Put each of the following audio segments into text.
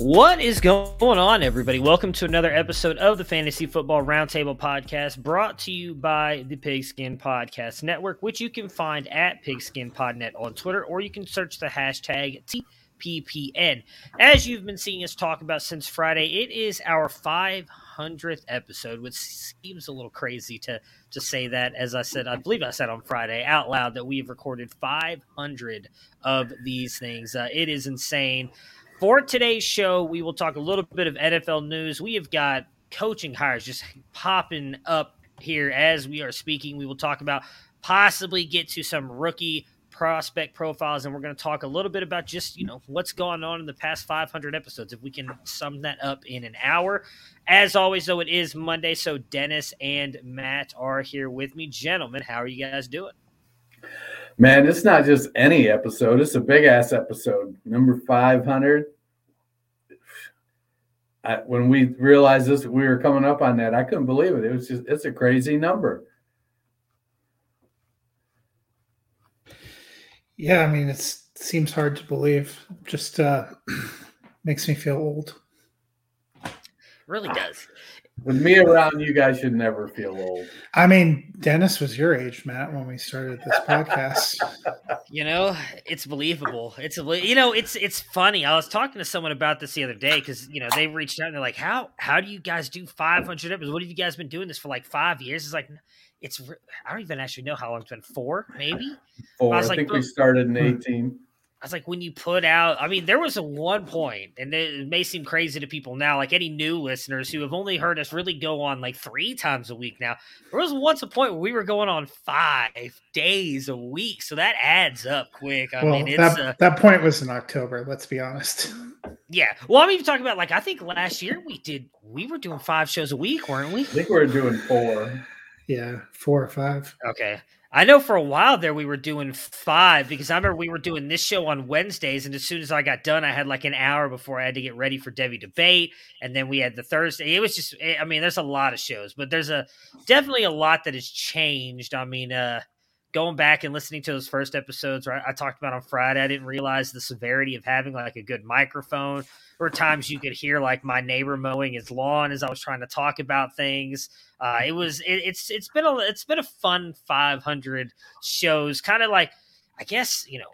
What is going on, everybody? Welcome to another episode of the Fantasy Football Roundtable Podcast, brought to you by the Pigskin Podcast Network, which you can find at PigskinPodNet on Twitter, or you can search the hashtag TPPN. As you've been seeing us talk about since Friday, it is our 500th episode, which seems a little crazy to to say that. As I said, I believe I said on Friday out loud that we have recorded 500 of these things. Uh, it is insane. For today's show, we will talk a little bit of NFL news. We have got coaching hires just popping up here as we are speaking. We will talk about possibly get to some rookie prospect profiles, and we're going to talk a little bit about just you know what's going on in the past 500 episodes. If we can sum that up in an hour. As always, though, it is Monday, so Dennis and Matt are here with me. Gentlemen, how are you guys doing? Man, it's not just any episode. It's a big ass episode. Number 500. I, when we realized this, we were coming up on that. I couldn't believe it. It was just, it's a crazy number. Yeah, I mean, it seems hard to believe. Just uh, makes me feel old. really does. With me around, you guys should never feel old. I mean, Dennis was your age, Matt, when we started this podcast. You know, it's believable. It's you know, it's it's funny. I was talking to someone about this the other day because you know they reached out and they're like, "How how do you guys do 500 episodes? What have you guys been doing this for like five years?" It's like it's I don't even actually know how long it's been. Four, maybe. Four. I I, like, think we started in hmm. 18. I was like, when you put out, I mean, there was a one point, and it may seem crazy to people now, like any new listeners who have only heard us really go on like three times a week now. There was once a point where we were going on five days a week, so that adds up quick. I well, mean, it's that, uh, that point was in October, let's be honest. yeah. Well, I'm even talking about like I think last year we did we were doing five shows a week, weren't we? I think we were doing four. Yeah, four or five. Okay. I know for a while there we were doing five because I remember we were doing this show on Wednesdays, and as soon as I got done, I had like an hour before I had to get ready for Debbie debate, and then we had the Thursday. It was just, eh, I mean, there's a lot of shows, but there's a definitely a lot that has changed. I mean, uh, going back and listening to those first episodes, right? I talked about on Friday, I didn't realize the severity of having like a good microphone. Or times you could hear like my neighbor mowing his lawn as I was trying to talk about things. Uh, it was it, it's it's been a it's been a fun 500 shows, kind of like I guess you know.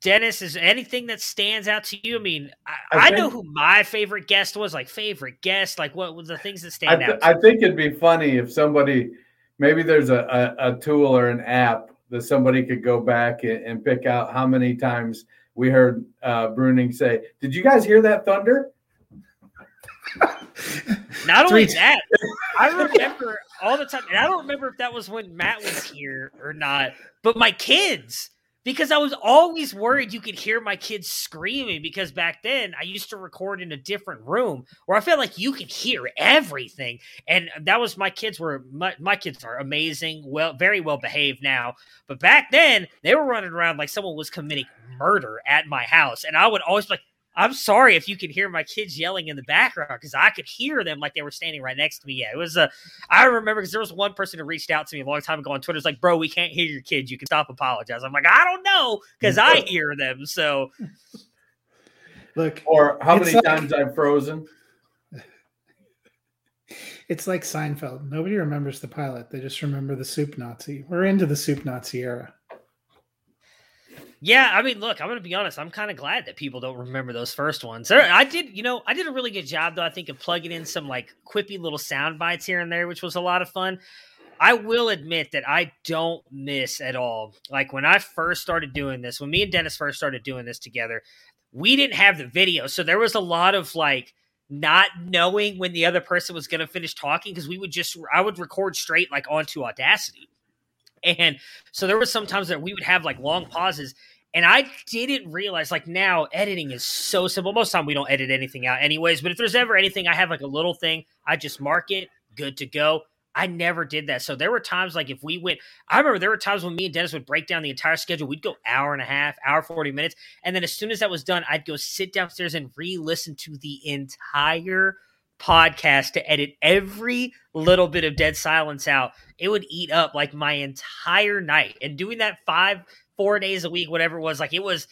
Dennis, is anything that stands out to you? I mean, I, I I, know who my favorite guest was. Like favorite guest, like what was the things that I, stand th- out? I think it'd be funny if somebody, maybe there's a, a, a tool or an app that somebody could go back and, and pick out how many times we heard uh, Bruning say, Did you guys hear that thunder? Not only that, I remember all the time, and I don't remember if that was when Matt was here or not, but my kids, because I was always worried you could hear my kids screaming. Because back then I used to record in a different room where I felt like you could hear everything, and that was my kids were my, my kids are amazing, well, very well behaved now, but back then they were running around like someone was committing murder at my house, and I would always like. I'm sorry if you can hear my kids yelling in the background because I could hear them like they were standing right next to me. Yeah, it was a. I remember because there was one person who reached out to me a long time ago on Twitter. It's like, bro, we can't hear your kids. You can stop apologizing. I'm like, I don't know because I hear them. So Look, Or how many like- times I've frozen? it's like Seinfeld. Nobody remembers the pilot. They just remember the soup Nazi. We're into the soup Nazi era. Yeah, I mean, look, I'm going to be honest. I'm kind of glad that people don't remember those first ones. I did, you know, I did a really good job, though, I think, of plugging in some like quippy little sound bites here and there, which was a lot of fun. I will admit that I don't miss at all. Like when I first started doing this, when me and Dennis first started doing this together, we didn't have the video. So there was a lot of like not knowing when the other person was going to finish talking because we would just, I would record straight like onto Audacity. And so there was sometimes that we would have like long pauses. And I didn't realize like now editing is so simple. Most time we don't edit anything out anyways, but if there's ever anything, I have like a little thing, I just mark it, good to go. I never did that. So there were times like if we went, I remember there were times when me and Dennis would break down the entire schedule. We'd go hour and a half, hour 40 minutes. And then as soon as that was done, I'd go sit downstairs and re listen to the entire podcast to edit every little bit of dead silence out. It would eat up like my entire night. And doing that five, four days a week, whatever it was, like it was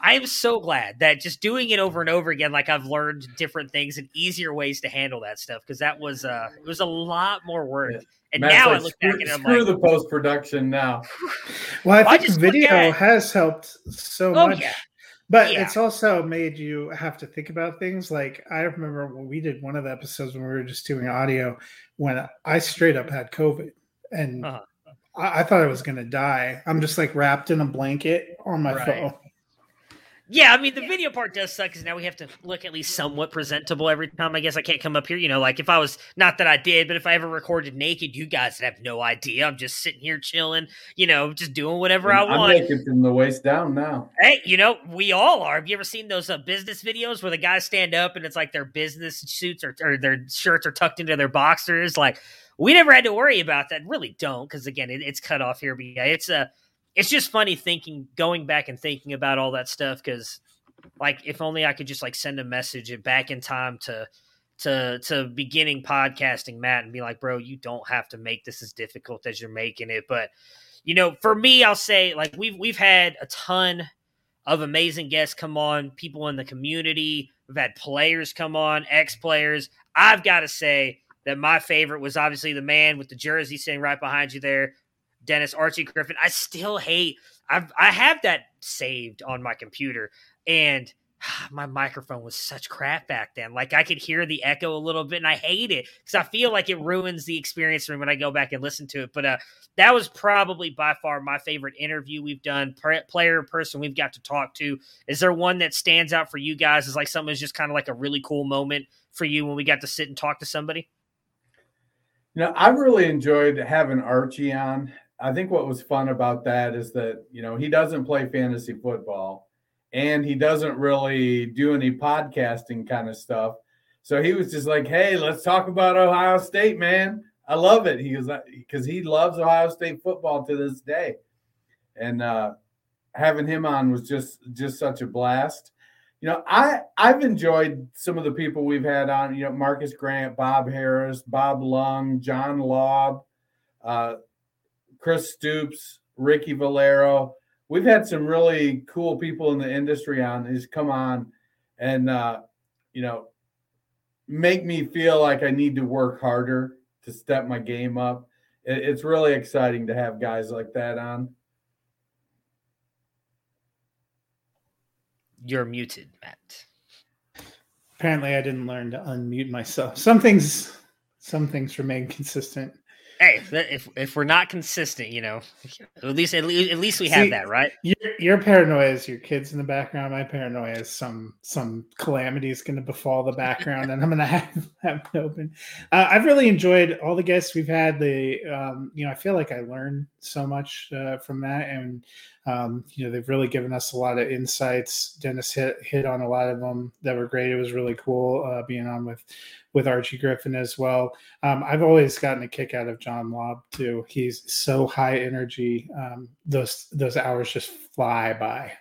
I am so glad that just doing it over and over again, like I've learned different things and easier ways to handle that stuff because that was uh it was a lot more work. Yeah. And Matt's now like, I look screw, back and I'm like screw like, the post production now. Well, I think I video has helped so oh, much. Yeah. But Yeah. it's also made you have to think about things. Like I remember when we did one of the episodes when we were just doing audio, when I straight up had COVID and Uh-huh. I, I thought I was gonna die. I'm just like wrapped in a blanket on my Right. phone. Yeah, I mean the video part does suck because now we have to look at least somewhat presentable every time. I guess I can't come up here, you know, like if I was not that I did, but if I ever recorded naked, you guys would have no idea. I'm just sitting here chilling, you know, just doing whatever I I'm want. naked from the waist down now. Hey, you know, we all are. Have you ever seen those uh, business videos where the guys stand up and it's like their business suits or, or their shirts are tucked into their boxers? Like, we never had to worry about that. Really don't, because again, it, it's cut off here. But yeah, it's a, it's just funny thinking, going back and thinking about all that stuff. Because, like, if only I could just like send a message back in time to, to, to beginning podcasting, Matt, and be like, bro, you don't have to make this as difficult as you're making it. But, you know, for me, I'll say like we've we've had a ton of amazing guests come on, people in the community. We've had players come on, ex players. I've got to say that my favorite was obviously the man with the jersey sitting right behind you there, Dennis Archie Griffin. I still hate. I've I have that saved on my computer, and my microphone was such crap back then. Like I could hear the echo a little bit, and I hate it because I feel like it ruins the experience for me when I go back and listen to it. But uh, that was probably by far my favorite interview we've done, player person we've got to talk to. Is there one that stands out for you guys? Is like something that's just kind of like a really cool moment for you when we got to sit and talk to somebody? You know, I really enjoyed having Archie on. I think what was fun about that is that, you know, he doesn't play fantasy football and he doesn't really do any podcasting kind of stuff. So he was just like, hey, let's talk about Ohio State, man. I love it. He was because he loves Ohio State football to this day. And uh, having him on was just just such a blast. You know, I I've enjoyed some of the people we've had on. You know, Marcus Grant, Bob Harris, Bob Lung, John Laub, uh, Chris Stoops, Ricky Valero. We've had some really cool people in the industry on who's come on and uh, you know make me feel like I need to work harder to step my game up. It, it's really exciting to have guys like that on. You're muted, Matt. Apparently, I didn't learn to unmute myself. Some things, some things remain consistent. Hey, if if we're not consistent, you know, at least at least, at least we have that, right? Your, your paranoia is your kids in the background. My paranoia is some some calamity is going to befall the background, and I'm going to have have it open. Uh, I've really enjoyed all the guests we've had. The um, you know, I feel like I learned so much uh, from that, and um, you know, they've really given us a lot of insights. Dennis hit hit on a lot of them that were great. It was really cool uh, being on with with Archie Griffin as well. Um, I've always gotten a kick out of John Laub too. He's so high energy. Um, those those hours just fly by.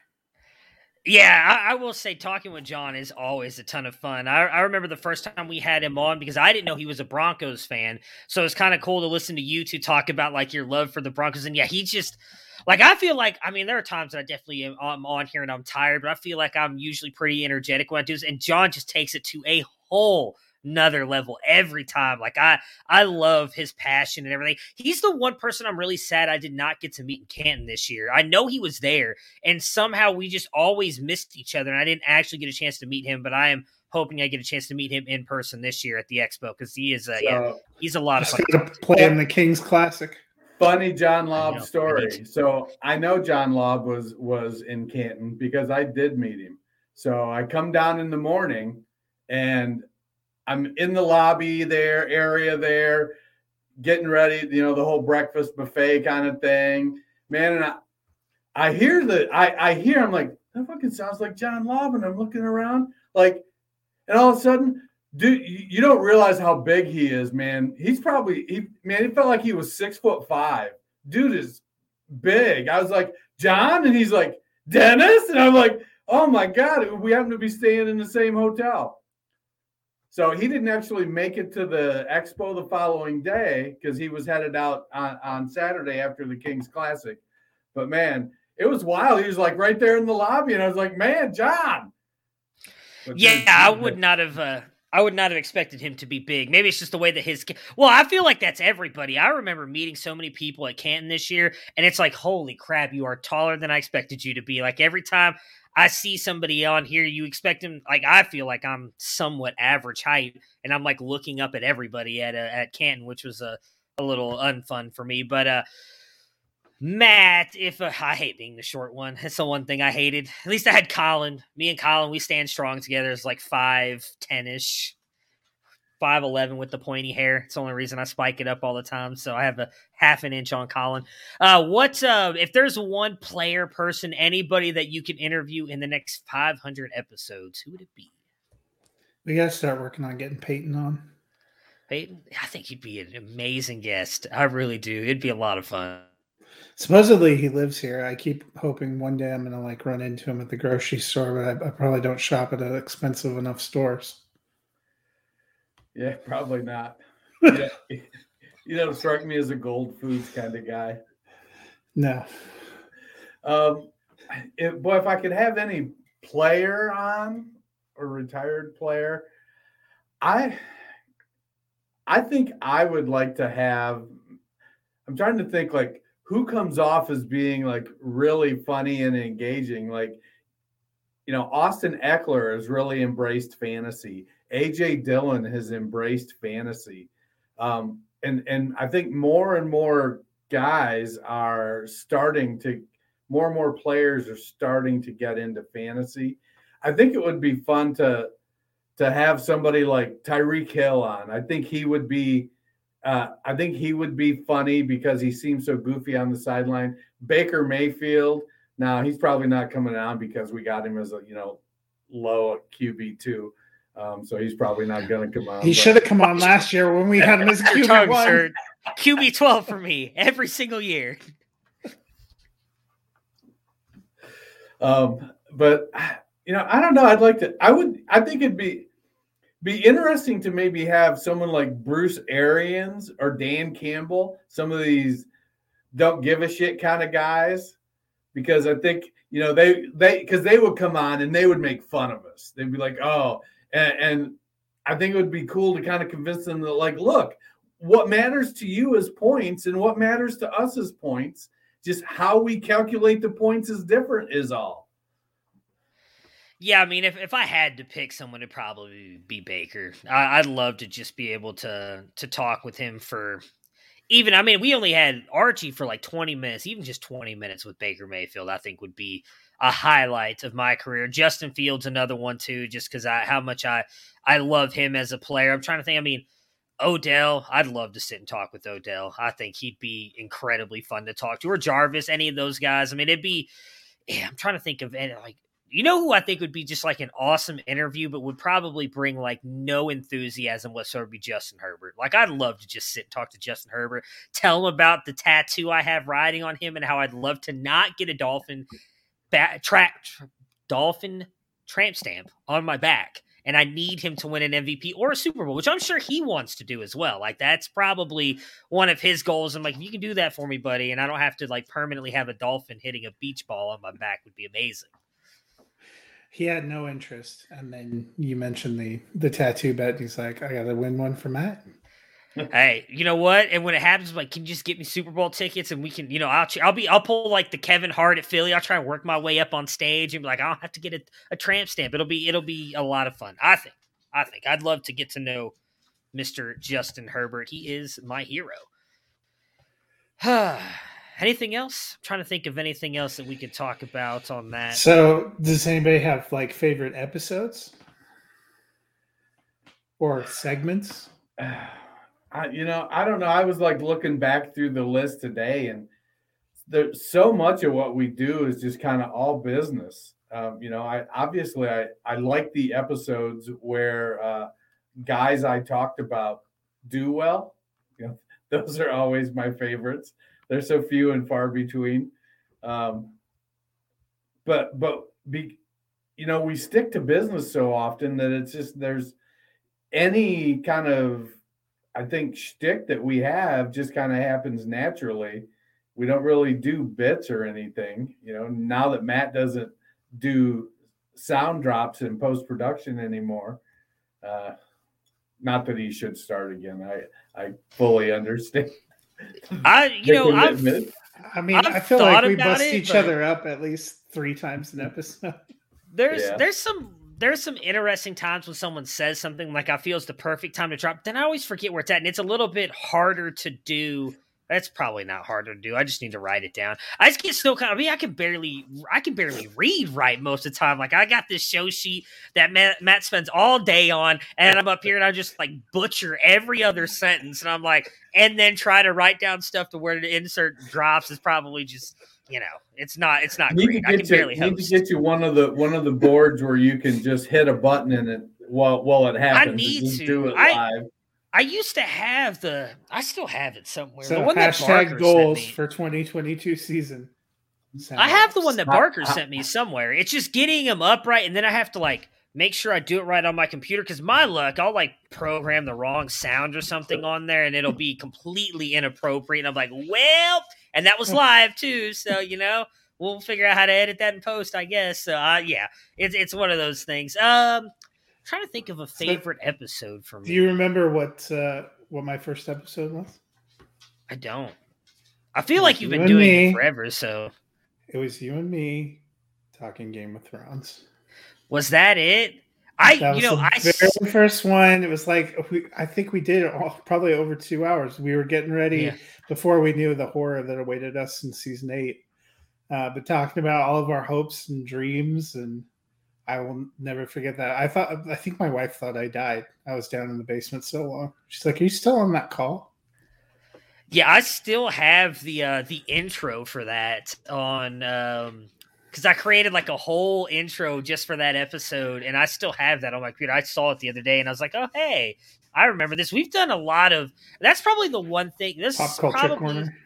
Yeah, I, I, will say talking with John is always a ton of fun. I, I, remember the first time we had him on because I didn't know he was a Broncos fan, so it's kind of cool to listen to you two talk about like your love for the Broncos. And yeah, he just like I feel like I mean there are times that I definitely am I'm on here and I'm tired, but I feel like I'm usually pretty energetic when I do this. And John just takes it to a whole another level every time. Like I I love his passion and everything. He's the one person I'm really sad I did not get to meet in Canton this year. I know he was there, and somehow we just always missed each other, and I didn't actually get a chance to meet him. But I am hoping I get a chance to meet him in person this year at the expo because he is uh, so, yeah he's a lot of fun. to Play in the Kings Classic. Funny John Laub story. So I know John Laub was was in Canton because I did meet him. So I come down in the morning and I'm in the lobby there, area there, getting ready, you know, the whole breakfast buffet kind of thing. Man, and I I hear the I I hear I'm like, that fucking sounds like John Laub, and I'm looking around like, and all of a sudden, dude, you don't realize how big he is, man. He's probably he man, it felt like he was six foot five. Dude is big. I was like, John, and he's like, Dennis, and I'm like, oh my god, we happen to be staying in the same hotel. So he didn't actually make it to the expo the following day because he was headed out on, on Saturday after the Kings Classic. But man, it was wild. He was like right there in the lobby, and I was like, "Man, John." But yeah, I would not have. Uh, I would not have expected him to be big. Maybe it's just the way that his. Well, I feel like that's everybody. I remember meeting so many people at Canton this year, and it's like, holy crap, you are taller than I expected you to be. Like every time I see somebody on here, you expect him. Like I feel like I'm somewhat average height, and I'm like looking up at everybody at uh, at Canton, which was a a little unfun for me. But uh, Matt, if uh, I hate being the short one, that's the one thing I hated. At least I had Colin. Me and Colin, we stand strong together. It's like five ten ish. 5'11 with the pointy hair. It's the only reason I spike it up all the time. So I have a half an inch on Colin. Uh, what uh, if there's one player, person, anybody that you can interview in the next 500 episodes? Who would it be? We got to start working on getting Peyton on. Peyton? I think he'd be an amazing guest. I really do. It'd be a lot of fun. Supposedly he lives here. I keep hoping one day I'm gonna like run into him at the grocery store, but I, I probably don't shop at expensive enough stores. Yeah, probably not. you, you don't strike me as a gold foods kind of guy. No. Um, it, boy, if I could have any player on or retired player, I I think I would like to have. I'm trying to think like who comes off as being like really funny and engaging. Like, you know, Austin Ekeler has really embraced fantasy. AJ Dillon has embraced fantasy. Um, and and I think more and more guys are starting to more and more players are starting to get into fantasy. I think it would be fun to to have somebody like Tyreek Hill on. I think he would be uh, I think he would be funny because he seems so goofy on the sideline. Baker Mayfield, now he's probably not coming on because we got him as a you know low QB two. Um, so he's probably not going to come on. He but. should have come on last year when we had him as QB one. QB twelve for me every single year. Um, but you know, I don't know. I'd like to. I would. I think it'd be be interesting to maybe have someone like Bruce Arians or Dan Campbell. Some of these don't give a shit kind of guys, because I think you know they they because they would come on and they would make fun of us. They'd be like, oh and, and I think it would be cool to kind of convince them that, like, look, what matters to you is points, and what matters to us is points. Just how we calculate the points is different, is all. Yeah, I mean, if, if I had to pick someone, it'd probably be Baker. I, would love to just be able to to talk with him for even. I mean, we only had Archie for like twenty minutes. Even just twenty minutes with Baker Mayfield, I think would be a highlight of my career. Justin Fields, another one too, just because I how much I I love him as a player. I'm trying to think. I mean, Odell, I'd love to sit and talk with Odell. I think he'd be incredibly fun to talk to, or Jarvis, any of those guys. I mean, it'd be. Yeah, I'm trying to think of any like you know who I think would be just like an awesome interview, but would probably bring like no enthusiasm whatsoever be Justin Herbert. Like I'd love to just sit and talk to Justin Herbert, tell him about the tattoo I have riding on him and how I'd love to not get a dolphin bat, tra- dolphin tramp stamp on my back and I need him to win an MVP or a Super Bowl, which I'm sure he wants to do as well. Like that's probably one of his goals. I'm like, if you can do that for me, buddy, and I don't have to like permanently have a dolphin hitting a beach ball on my back would be amazing. He had no interest, and then you mentioned the the tattoo bet. And he's like, "I got to win one for Matt." hey, you know what? And when it happens, I'm like, can you just get me Super Bowl tickets and we can, you know, I'll I'll be I'll pull like the Kevin Hart at Philly. I'll try and work my way up on stage and be like, I don't have to get a, a tramp stamp. It'll be it'll be a lot of fun. I think. I think I'd love to get to know Mr. Justin Herbert. He is my hero. anything else? I'm trying to think of anything else that we could talk about on that. So, does anybody have like favorite episodes or segments? I, you know, I don't know. I was like looking back through the list today, and there's so much of what we do is just kind of all business. Um, you know, I obviously I I like the episodes where uh, guys I talked about do well. You know, those are always my favorites. They're so few and far between. Um, but but be, you know, we stick to business so often that it's just there's any kind of I think shtick that we have just kind of happens naturally. We don't really do bits or anything. You know, now that Matt doesn't do sound drops in post production anymore, uh, not that he should start again. I I fully understand. I you know I've, I mean I've i feel like we bust it, each other up at least three times an episode. There's yeah. there's some there's some interesting times when someone says something like I feel it's the perfect time to drop. Then I always forget where it's at, and it's a little bit harder to do. That's probably not hard to do. I just need to write it down. I just get so kind of. I mean, I can barely, I can barely read right most of the time. Like I got this show sheet that Matt, Matt spends all day on, and I'm up here and I just like butcher every other sentence, and I'm like, and then try to write down stuff to where to insert drops is probably just you know, it's not it's not great. I can you, barely host. Need to get you one of the one of the boards where you can just hit a button and it while while it happens. I need to do it I, live. I used to have the. I still have it somewhere. So the one hashtag goals for 2022 season. I have the one that Barker sent me somewhere. It's just getting them up right, and then I have to like make sure I do it right on my computer. Because my luck, I'll like program the wrong sound or something on there, and it'll be completely inappropriate. And I'm like, well, and that was live too. So you know, we'll figure out how to edit that in post, I guess. So uh, yeah, it's it's one of those things. Um, trying to think of a favorite so, episode for me. Do you remember what uh, what my first episode was? I don't. I feel like you've been doing me. it forever. So it was you and me talking Game of Thrones. Was that it? I that you know I very first one. It was like we, I think we did it all, probably over two hours. We were getting ready yeah. before we knew the horror that awaited us in season eight. Uh, but talking about all of our hopes and dreams, and I will never forget that. I thought I think my wife thought I died. I was down in the basement so long. She's like, "Are you still on that call?" Yeah, I still have the uh, the intro for that on um, because I created like a whole intro just for that episode, and I still have that on my computer. I saw it the other day, and I was like, "Oh, hey, I remember this." We've done a lot of. That's probably the one thing. This Pop culture probably corner.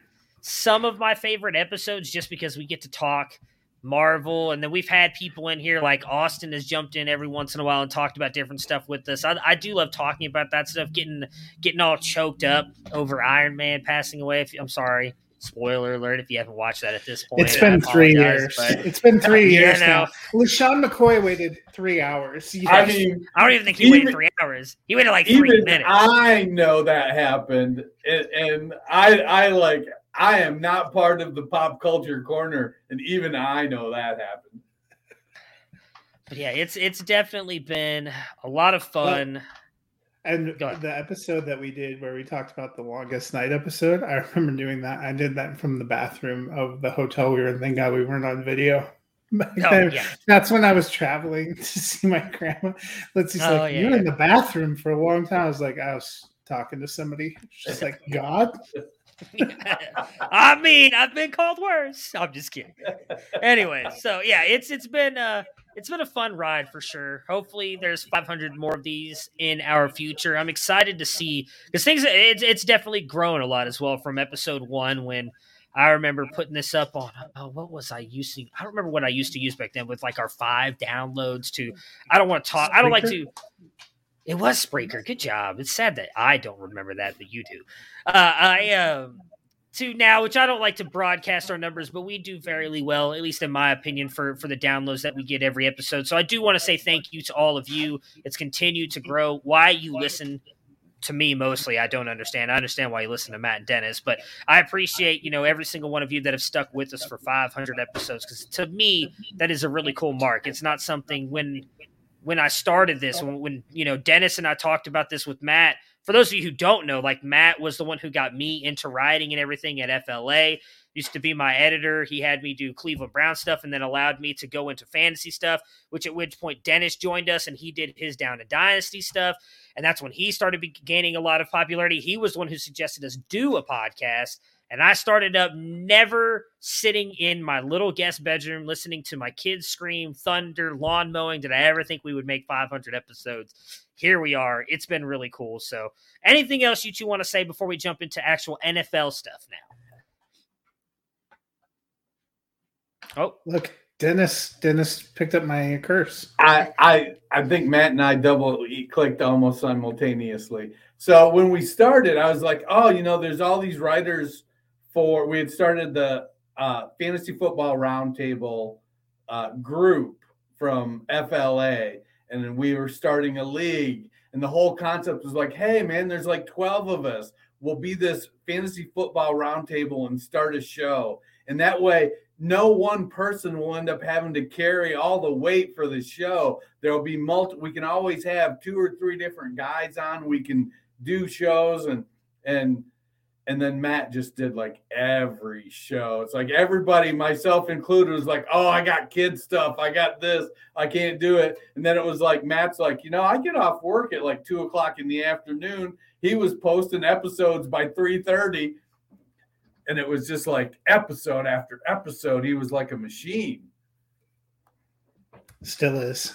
some of my favorite episodes, just because we get to talk Marvel, and then we've had people in here like Austin has jumped in every once in a while and talked about different stuff with us. I, I do love talking about that stuff, getting getting all choked up over Iron Man passing away. If, I'm sorry Spoiler alert if you haven't watched that at this point. It's been three years. But, it's been three years now. LeSean McCoy waited three hours. Yes. I mean, I don't even think he even, waited three hours. He waited like three minutes. I know that happened, and, and I, I like, I am not part of the pop culture corner, and even I know that happened. But yeah, it's it's definitely been a lot of fun. And the episode that we did where we talked about the longest night episode, I remember doing that. I did that from the bathroom of the hotel we were in. Thank God we weren't on video. Oh, yeah. That's when I was traveling to see my grandma. Let's see, oh, like, yeah, you were yeah. in the bathroom for a long time. I was like, I was talking to somebody. Just like, God. I mean, I've been called worse. I'm just kidding. Anyway, so yeah, it's it's been uh it's been a fun ride for sure. Hopefully, there's 500 more of these in our future. I'm excited to see because things it's it's definitely grown a lot as well from episode one when I remember putting this up on oh, what was I using? I don't remember what I used to use back then with like our five downloads to. I don't want to talk. I don't like to. It was Spreaker. Good job. It's sad that I don't remember that, but you do. Uh, I um to now, which I don't like to broadcast our numbers, but we do fairly well, at least in my opinion, for for the downloads that we get every episode. So I do want to say thank you to all of you. It's continued to grow. Why you listen to me mostly, I don't understand. I understand why you listen to Matt and Dennis, but I appreciate you know every single one of you that have stuck with us for 500 episodes because to me that is a really cool mark. It's not something when when I started this, when, when you know Dennis and I talked about this with Matt for those of you who don't know, like Matt was the one who got me into writing and everything at FLA. Used to be my editor. He had me do Cleveland Brown stuff and then allowed me to go into fantasy stuff, which at which point Dennis joined us and he did his down to dynasty stuff. And that's when he started gaining a lot of popularity. He was the one who suggested us do a podcast. And I started up never sitting in my little guest bedroom listening to my kids scream, thunder, lawn mowing. Did I ever think we would make 500 episodes? Here we are. It's been really cool. So, anything else you two want to say before we jump into actual NFL stuff now? Oh, look, Dennis. Dennis picked up my curse. I I I think Matt and I double clicked almost simultaneously. So when we started, I was like, oh, you know, there's all these writers for we had started the uh, fantasy football roundtable uh, group from FLA, and then we were starting a league. And the whole concept was like, hey, man, there's like 12 of us. We'll be this fantasy football roundtable and start a show. And that way, no one person will end up having to carry all the weight for the show. There'll be multi, we can always have two or three different guys on. We can do shows and, and, and then Matt just did like every show. It's like everybody, myself included, was like, "Oh, I got kid stuff. I got this. I can't do it." And then it was like Matt's like, "You know, I get off work at like two o'clock in the afternoon." He was posting episodes by three thirty, and it was just like episode after episode. He was like a machine. Still is.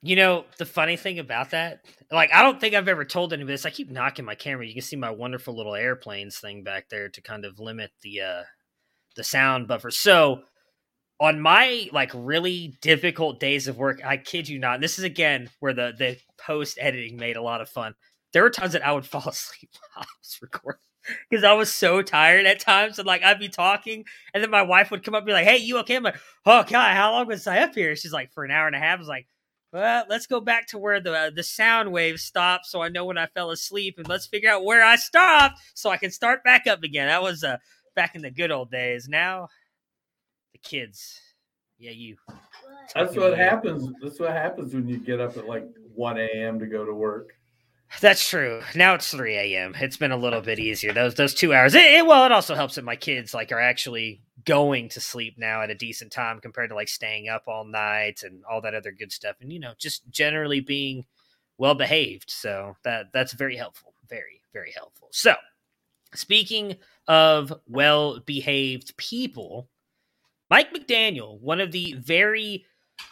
You know, the funny thing about that, like, I don't think I've ever told anybody this. I keep knocking my camera. You can see my wonderful little airplanes thing back there to kind of limit the uh the sound buffer. So on my like really difficult days of work, I kid you not, this is again where the the post editing made a lot of fun. There were times that I would fall asleep while I was recording because I was so tired at times. And like I'd be talking, and then my wife would come up and be like, Hey, you okay? I'm like, Oh God, how long was I up here? She's like, For an hour and a half. I was like, well, let's go back to where the uh, the sound wave stopped, so I know when I fell asleep, and let's figure out where I stopped, so I can start back up again. That was uh, back in the good old days. Now, the kids, yeah, you. That's what happens. That's what happens when you get up at like one a.m. to go to work. That's true. Now it's 3 a.m. It's been a little bit easier. Those those two hours. It, it, well, it also helps that my kids like are actually going to sleep now at a decent time compared to like staying up all night and all that other good stuff. And you know, just generally being well behaved. So that that's very helpful. Very very helpful. So speaking of well behaved people, Mike McDaniel, one of the very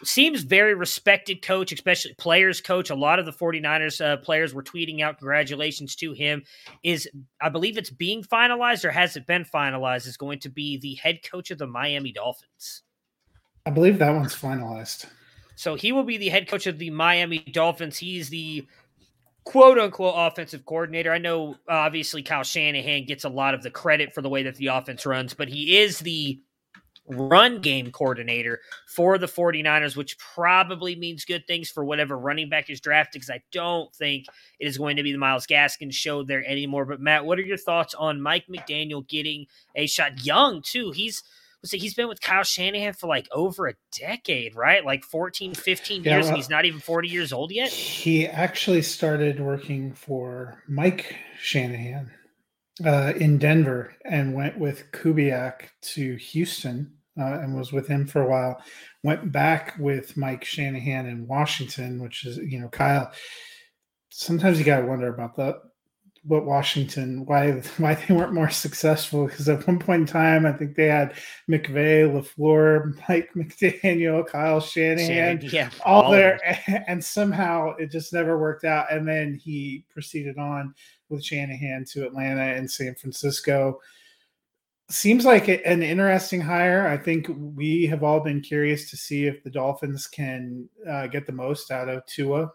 seems very respected coach, especially players coach. A lot of the 49ers uh, players were tweeting out congratulations to him. Is I believe it's being finalized or has it been finalized? Is going to be the head coach of the Miami Dolphins. I believe that one's finalized. So he will be the head coach of the Miami Dolphins. He's the quote unquote offensive coordinator. I know obviously Kyle Shanahan gets a lot of the credit for the way that the offense runs, but he is the run game coordinator for the 49ers, which probably means good things for whatever running back is drafted because I don't think it is going to be the Myles Gaskin show there anymore. But Matt, what are your thoughts on Mike McDaniel getting a shot? Young, too. He's he's been with Kyle Shanahan for like over a decade, right? Like 14, 15 yeah, years, well, and he's not even 40 years old yet. He actually started working for Mike Shanahan uh, in Denver and went with Kubiak to Houston uh, and was with him for a while. Went back with Mike Shanahan in Washington, which is you know Kyle. Sometimes you got to wonder about that. What Washington, why why they weren't more successful? Because at one point in time, I think they had McVay, LaFleur, Mike McDaniel, Kyle Shanahan, yeah, all, all there, and somehow it just never worked out. And then he proceeded on with Shanahan to Atlanta and San Francisco seems like an interesting hire. I think we have all been curious to see if the Dolphins can uh, get the most out of Tua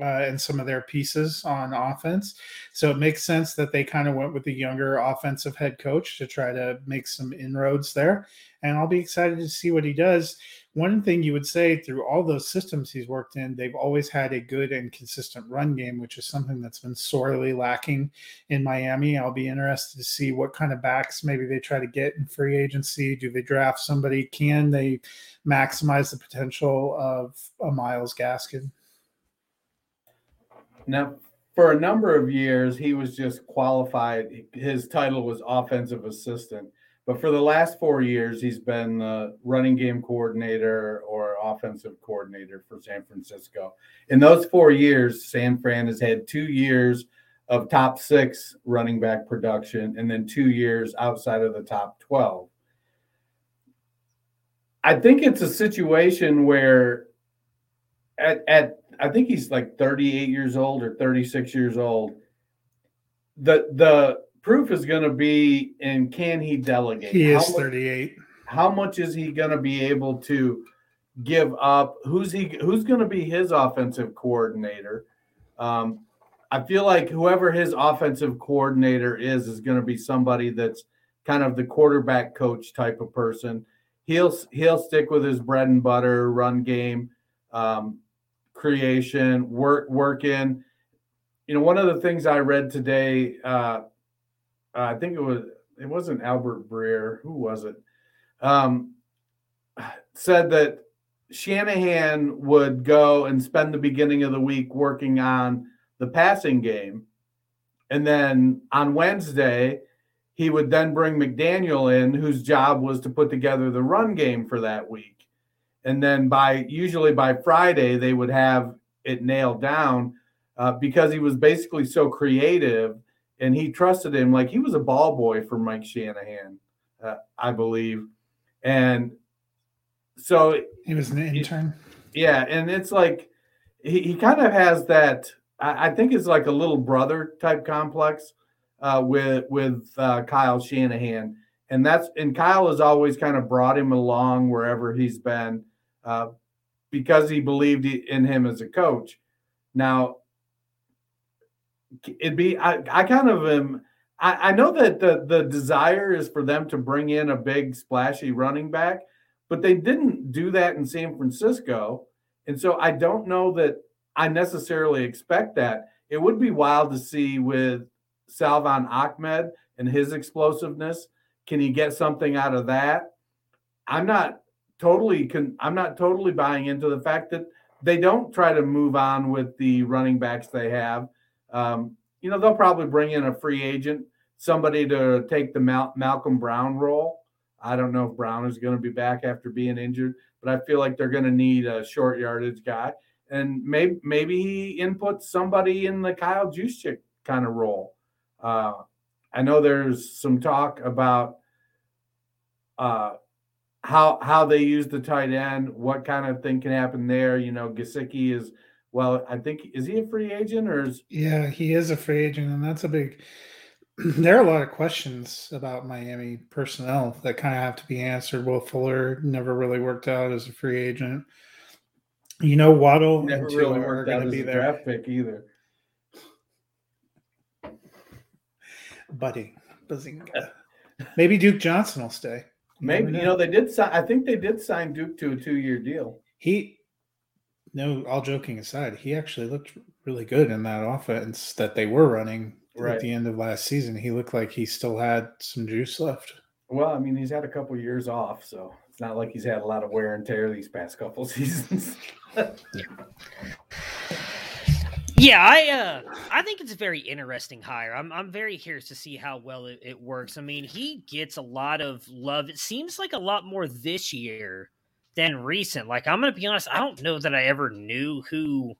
uh, and some of their pieces on offense. So it makes sense that they kind of went with the younger offensive head coach to try to make some inroads there. And I'll be excited to see what he does. One thing you would say through all those systems he's worked in, they've always had a good and consistent run game, which is something that's been sorely lacking in Miami. I'll be interested to see what kind of backs maybe they try to get in free agency. Do they draft somebody? Can they maximize the potential of a Myles Gaskin? Now, for a number of years, he was just qualified. His title was offensive assistant. But for the last four years, he's been the running game coordinator or offensive coordinator for San Francisco. In those four years, San Fran has had two years of top six running back production and then two years outside of the top 12. I think it's a situation where at, at I think he's like 38 years old or 36 years old. The the proof is going to be in can he delegate? He is how 38. Much, how much is he going to be able to give up? Who's he who's going to be his offensive coordinator? Um, I feel like whoever his offensive coordinator is is going to be somebody that's kind of the quarterback coach type of person. He'll he'll stick with his bread and butter run game. Um, creation, work work in. You know, one of the things I read today, uh, I think it was it wasn't Albert Breer, who was it? Um, said that Shanahan would go and spend the beginning of the week working on the passing game, and then on Wednesday he would then bring McDaniel in, whose job was to put together the run game for that week. And then by usually by Friday they would have it nailed down uh, because he was basically so creative and he trusted him like he was a ball boy for Mike Shanahan, uh, I believe, and so he was an intern. Yeah, and it's like he, he kind of has that. I, I think it's like a little brother type complex uh, with with uh, Kyle Shanahan, and that's and Kyle has always kind of brought him along wherever he's been uh, because he believed in him as a coach. Now, it'd be I, I kind of am. I, I know that the the desire is for them to bring in a big splashy running back, but they didn't do that in San Francisco, and so I don't know that I necessarily expect that. It would be wild to see with Salvon Ahmed and his explosiveness. Can he get something out of that? I'm not totally con- I'm not totally buying into the fact that they don't try to move on with the running backs they have. Um, you know, they'll probably bring in a free agent, somebody to take the Mal- Malcolm Brown role. I don't know if Brown is going to be back after being injured, but I feel like they're going to need a short yardage guy. And maybe maybe he inputs somebody in the Kyle Juszczyk kind of role. Uh, I know there's some talk about uh, how how they use the tight end, what kind of thing can happen there. You know, Gesicki is well, I think is he a free agent or is yeah, he is a free agent, and that's a big there are a lot of questions about Miami personnel that kind of have to be answered. Will Fuller never really worked out as a free agent. You know, Waddle never really worked out as be a there. draft pick either. Buddy, Bazinga. Maybe Duke Johnson will stay. Maybe you know they did. sign I think they did sign Duke to a two-year deal. He, no, all joking aside, he actually looked really good in that offense that they were running right. at the end of last season. He looked like he still had some juice left. Well, I mean, he's had a couple years off, so it's not like he's had a lot of wear and tear these past couple seasons. Yeah, I uh, I think it's a very interesting hire. I'm I'm very curious to see how well it, it, works. I mean, he gets a lot of love. It seems like a lot more this year than recent. Like I'm gonna be honest, I don't know that I ever knew who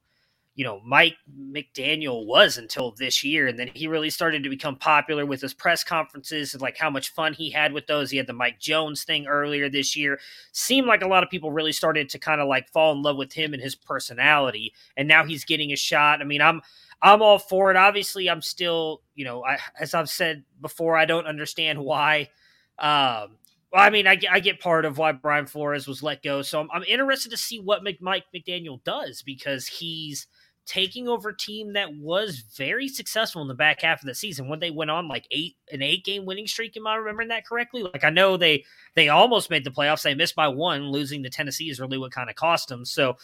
you know Mike McDaniel was until this year, and then he really started to become popular with his press conferences and like how much fun he had with those. He had the Mike Jones thing earlier this year. Seemed like a lot of people really started to kind of like fall in love with him and his personality, and now he's getting a shot. I mean, I'm I'm all for it. Obviously, I'm still you know I, as I've said before, I don't understand why. Um, well, I mean, I, I get part of why Brian Flores was let go, so I'm, I'm interested to see what Mike McDaniel does because he's taking over a team that was very successful in the back half of the season when they went on like eight an eight game winning streak. Am I remembering that correctly? Like I know they they almost made the playoffs. They missed by one. Losing to Tennessee is really what kind of cost them. So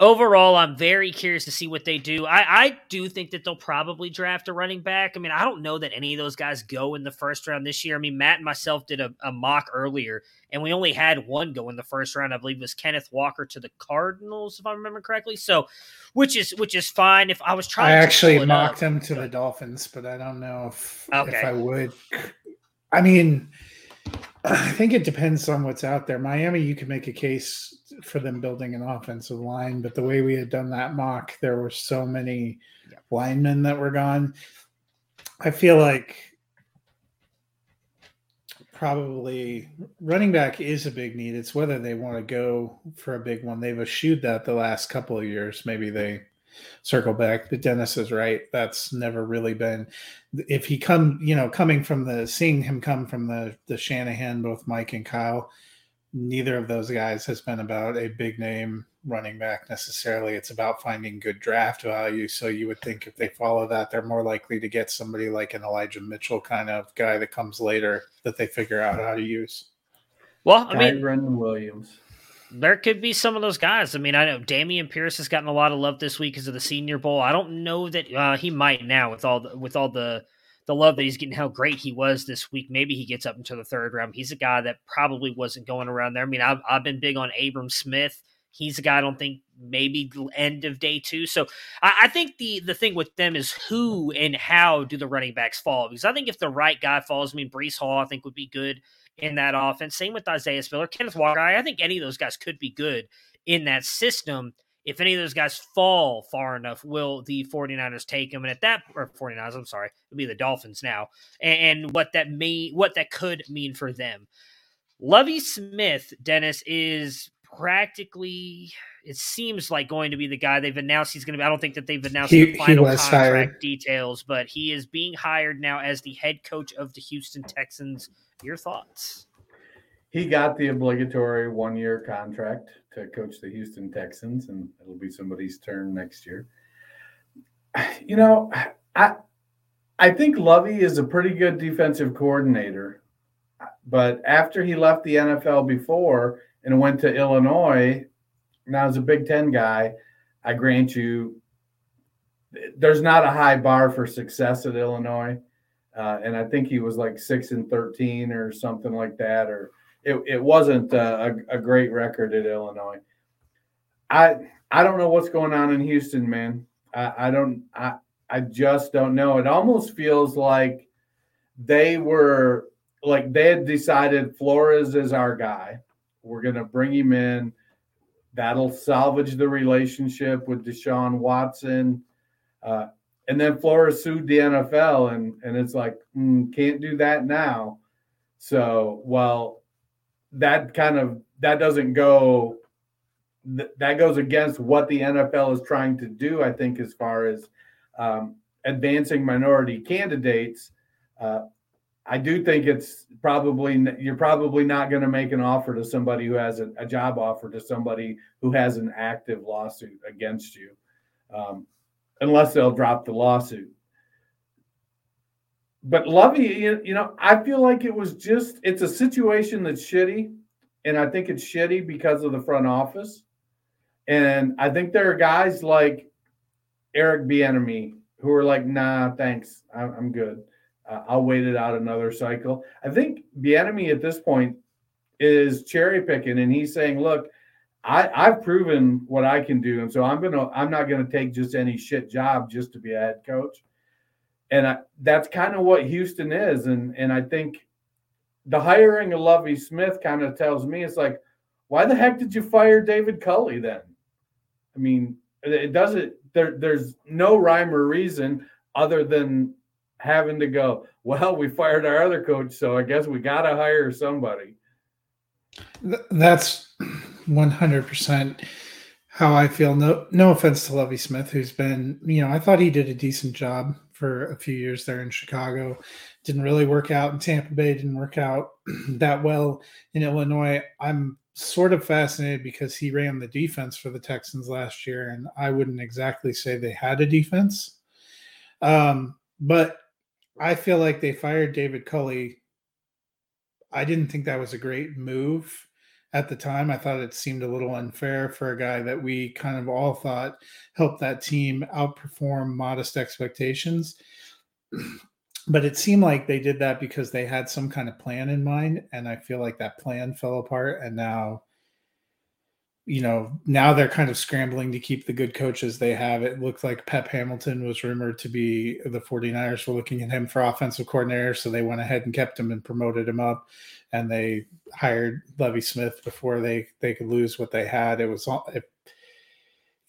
overall, I'm very curious to see what they do. I, I do think that they'll probably draft a running back. I mean, I don't know that any of those guys go in the first round this year. I mean, Matt and myself did a, a mock earlier, and we only had one go in the first round. I believe it was Kenneth Walker to the Cardinals, if I remember correctly. So, which is which is fine. If I was trying, I actually mocked up, him to the Dolphins, but I don't know if okay. if I would. I mean. I think it depends on what's out there. Miami, you can make a case for them building an offensive line, but the way we had done that mock, there were so many yeah. linemen that were gone. I feel like probably running back is a big need. It's whether they want to go for a big one. They've eschewed that the last couple of years. Maybe they circle back. But Dennis is right. That's never really been if he come, you know, coming from the seeing him come from the the Shanahan, both Mike and Kyle, neither of those guys has been about a big name running back necessarily. It's about finding good draft value. So you would think if they follow that, they're more likely to get somebody like an Elijah Mitchell kind of guy that comes later that they figure out how to use. Well, I mean, Kyren Williams there could be some of those guys. I mean, I know Dameon Pierce has gotten a lot of love this week because of the Senior Bowl. I don't know that uh, he might now with all the, with all the the love that he's getting, how great he was this week. Maybe he gets up into the third round. He's a guy that probably wasn't going around there. I mean, I've, I've been big on Abram Smith. He's a guy I don't think maybe end of day two. So I, I, think the the thing with them is who and how do the running backs fall? Because I think if the right guy falls, I mean Breece Hall I think would be good in that offense. Same with Isaiah Spiller, Kenneth Walker. I think any of those guys could be good in that system. If any of those guys fall far enough, will the 49ers take them? And at that, or 49ers, I'm sorry, it'll be the Dolphins now. And, what that may, what that could mean for them. Lovie Smith, Dennis, is practically it seems like going to be the guy they've announced he's going to be. I don't think that they've announced he, the final contract hired. details, but he is being hired now as the head coach of the Houston Texans your thoughts? He got the obligatory one year contract to coach the Houston Texans, and it'll be somebody's turn next year. You know, I I think Lovie is a pretty good defensive coordinator, but after he left the NFL before and went to Illinois, now as a Big Ten guy, I grant you, there's not a high bar for success at Illinois uh, and I think he was like six and thirteen or something like that, or it, it wasn't a, a, great record at Illinois. I I don't know what's going on in Houston, man. I, I don't I I just don't know. It almost feels like they were like they had decided Flores is our guy. We're gonna bring him in. That'll salvage the relationship with Deshaun Watson. Uh, and then Flores sued the NFL, and and it's like mm, can't do that now. So well, that kind of that doesn't go. that goes against what the NFL is trying to do. I think as far as um, advancing minority candidates. Uh, I do think it's probably you're probably not going to make an offer to somebody who has a, a, job offer to somebody who has an active lawsuit against you. Um, unless they'll drop the lawsuit. But Lovie, you know, I feel like it was just it's a situation that's shitty, and I think it's shitty because of the front office. And I think there are guys like Eric Bieniemy who are like, "Nah, thanks, I'm good. Uh, I'll wait it out another cycle." I think Bieniemy at this point is cherry picking, and he's saying, "Look, I, I've proven what I can do, and so I'm gonna I'm not gonna take just any shit job just to be a head coach, and I, that's kind of what Houston is, and and I think the hiring of Lovie Smith kind of tells me it's like, why the heck did you fire David Culley then? I mean, it doesn't there there's no rhyme or reason other than having to go. Well, we fired our other coach, so I guess we got to hire somebody. That's 100% how I feel. No, no offense to Lovie Smith, who's been, you know, I thought he did a decent job for a few years there in Chicago. Didn't really work out in Tampa Bay. Didn't work out that well in Illinois. I'm sort of fascinated because he ran the defense for the Texans last year, and I wouldn't exactly say they had a defense. Um, but I feel like they fired David Culley. I didn't think that was a great move at the time. I thought it seemed a little unfair for a guy that we kind of all thought helped that team outperform modest expectations. but it seemed like they did that because they had some kind of plan in mind. And I feel like that plan fell apart. And now you know, now they're kind of scrambling to keep the good coaches they have. It looked like Pep Hamilton was rumored to be the 49ers were looking at him for offensive coordinator. So they went ahead and kept him and promoted him up. And they hired Lovie Smith before they, they could lose what they had. It was, it,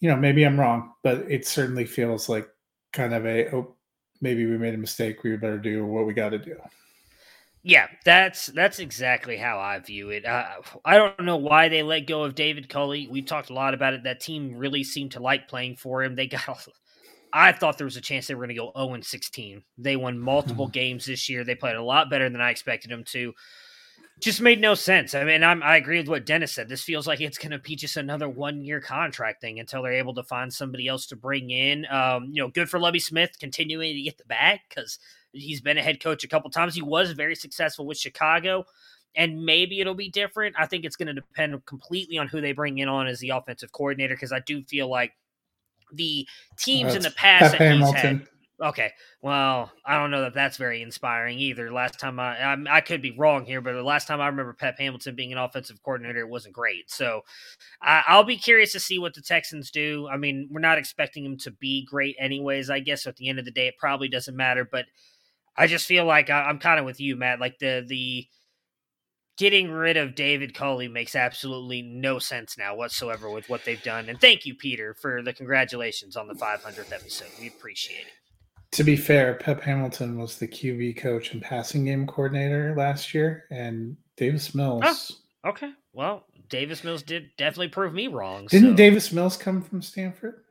you know, maybe I'm wrong, but it certainly feels like kind of a, oh, maybe we made a mistake. We better do what we got to do. Yeah, that's that's exactly how I view it. Uh, I don't know why they let go of David Culley. We talked a lot about it. That team really seemed to like playing for him. They got. I thought there was a chance they were going to go 0 16. They won multiple mm-hmm. games this year. They played a lot better than I expected them to. Just made no sense. I mean, I'm, I agree with what Dennis said. This feels like it's going to be just another one year contract thing until they're able to find somebody else to bring in. Um, you know, good for Lovie Smith continuing to get the bag because He's been a head coach a couple times. He was very successful with Chicago, and maybe it'll be different. I think it's going to depend completely on who they bring in on as the offensive coordinator because I do feel like the teams in the past that he's had. Okay, well, I don't know that that's very inspiring either. Last time I, I, I could be wrong here, but the last time I remember Pep Hamilton being an offensive coordinator, it wasn't great. So I, will be curious to see what the Texans do. I mean, we're not expecting them to be great, anyways. I guess at the end of the day, it probably doesn't matter. But I just feel like I, am kind of with you, Matt. Like the the getting rid of David Culley makes absolutely no sense now whatsoever with what they've done. And thank you, Peter, for the congratulations on the 500th episode. We appreciate it. To be fair, Pep Hamilton was the QB coach and passing game coordinator last year, and Davis Mills. Oh, okay. Well, Davis Mills did definitely prove me wrong. Didn't so. Davis Mills come from Stanford?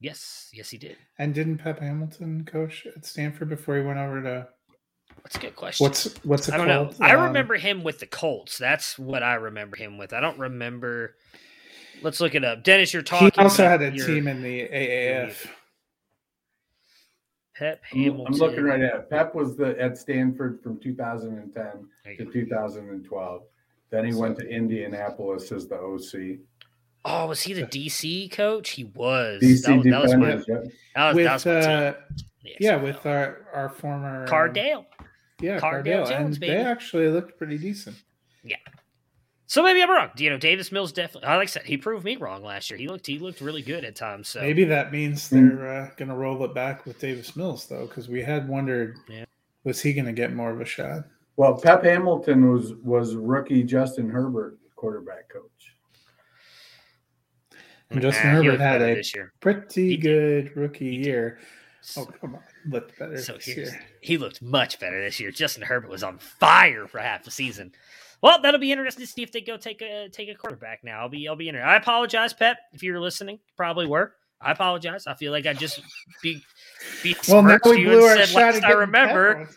Yes, yes, he did. And didn't Pep Hamilton coach at Stanford before he went over to? That's a good question. What's what's it I don't called? know. I um, remember him with the Colts. That's what I remember him with. I don't remember. Let's look it up. Dennis, you're talking. He also had a team in the AAF. Pep Hamilton. I'm looking right at it. Pep was the at Stanford from 2010 to 2012. Then he so, went to Indianapolis as the OC. Oh, was he the DC coach? He was. DC that, that was my, that was, with, that was uh, yeah, yeah with our our former Cardale. Yeah, Cardale, Cardale Jones, and baby. they actually looked pretty decent. Yeah. So maybe I'm wrong. You know, Davis Mills definitely. Like I said, he proved me wrong last year. He looked he looked really good at times. So maybe that means hmm. they're uh, going to roll it back with Davis Mills though, because we had wondered, yeah. was he going to get more of a shot? Well, Pep Hamilton was was rookie Justin Herbert quarterback coach. And Justin Herbert had a pretty good rookie year. Oh come on, looked better so this year. He looked much better this year. Justin Herbert was on fire for half the season. Well, that'll be interesting to see if they go take a take a quarterback now. I'll be I'll be interested. I apologize, Pep, if you're listening. Probably were. I apologize. I feel like I just be be well, now we blew our shot last I remember.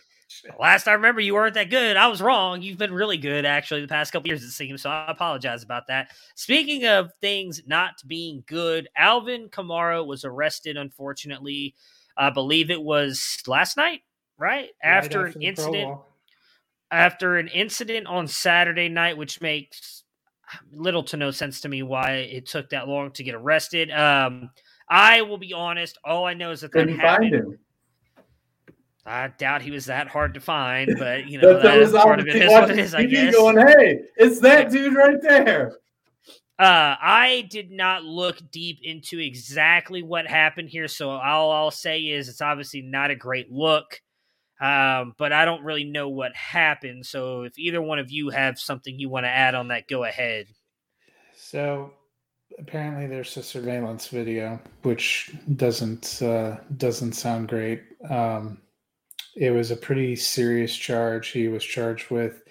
Last I remember, you weren't that good. I was wrong. You've been really good, actually, the past couple years, it seems. So I apologize about that. Speaking of things not being good, Alvin Kamara was arrested, unfortunately. I believe it was last night, right? right after, after an incident. After an incident on Saturday night, which makes little to no sense to me why it took that long to get arrested. Um, I will be honest. All I know is that that happened. I doubt he was that hard to find, but you know that, that part of it is what it is. I guess. Going, hey, it's that dude right there. Uh, I did not look deep into exactly what happened here, so all I'll say is it's obviously not a great look. Um, but I don't really know what happened. So if either one of you have something you want to add on that, go ahead. So apparently there's a surveillance video, which doesn't uh, doesn't sound great. Um, it was a pretty serious charge. He was charged with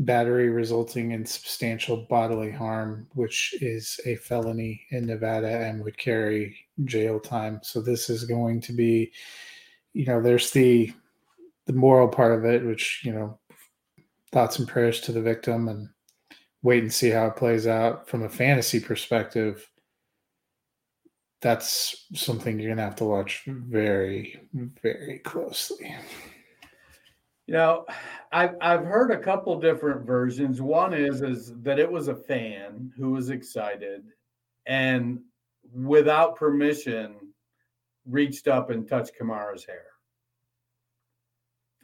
battery resulting in substantial bodily harm, which is a felony in Nevada and would carry jail time. So this is going to be, you know, there's the the moral part of it, which you know, thoughts and prayers to the victim, and wait and see how it plays out from a fantasy perspective. That's something you're gonna have to watch very, very closely. You know, I've I've heard a couple different versions. One is is that it was a fan who was excited and without permission reached up and touched Kamara's hair.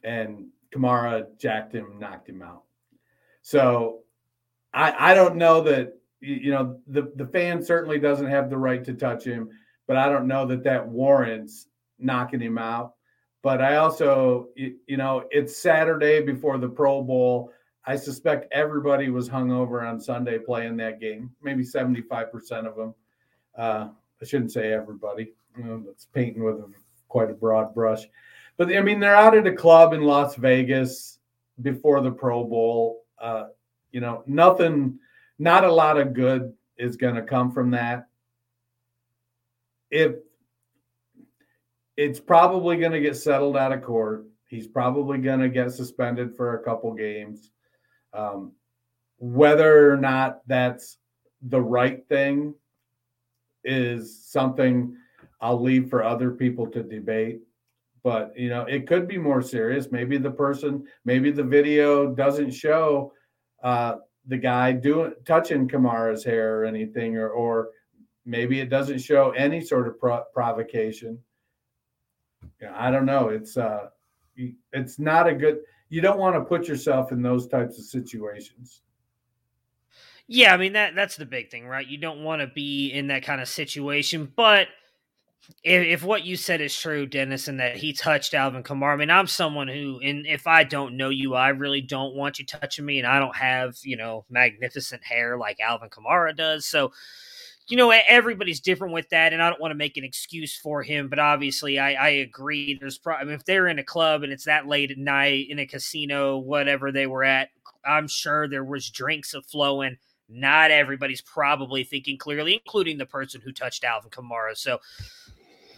And Kamara jacked him, knocked him out. So I I don't know that you know the the fan certainly doesn't have the right to touch him, but I don't know that that warrants knocking him out. But I also, you know, it's Saturday before the Pro Bowl. I suspect everybody was hungover on Sunday playing that game. Maybe 75% of them. Uh, I shouldn't say everybody. It's painting with a, quite a broad brush. But I mean, they're out at a club in Las Vegas before the Pro Bowl. Uh, you know, nothing, not a lot of good is going to come from that. If it's probably going to get settled out of court. He's probably going to get suspended for a couple games. Um, whether or not that's the right thing is something I'll leave for other people to debate. But you know, it could be more serious. Maybe the person, maybe the video doesn't show uh, the guy doing touching Kamara's hair or anything, or or maybe it doesn't show any sort of pro- provocation I don't know. It's uh, it's not a good. You don't want to put yourself in those types of situations. Yeah, I mean that that's the big thing, right? You don't want to be in that kind of situation, but if, if, what you said is true, Dennis, and that he touched Alvin Kamara, I mean, I'm someone who, and if I don't know you, I really don't want you touching me, and I don't have, you know, magnificent hair like Alvin Kamara does. So, you know, everybody's different with that, and I don't want to make an excuse for him, but obviously, I, I agree. There's, pro- I mean, if they're in a club and it's that late at night in a casino, whatever they were at, I'm sure there was drinks flowing. Not everybody's probably thinking clearly, including the person who touched Alvin Kamara. So,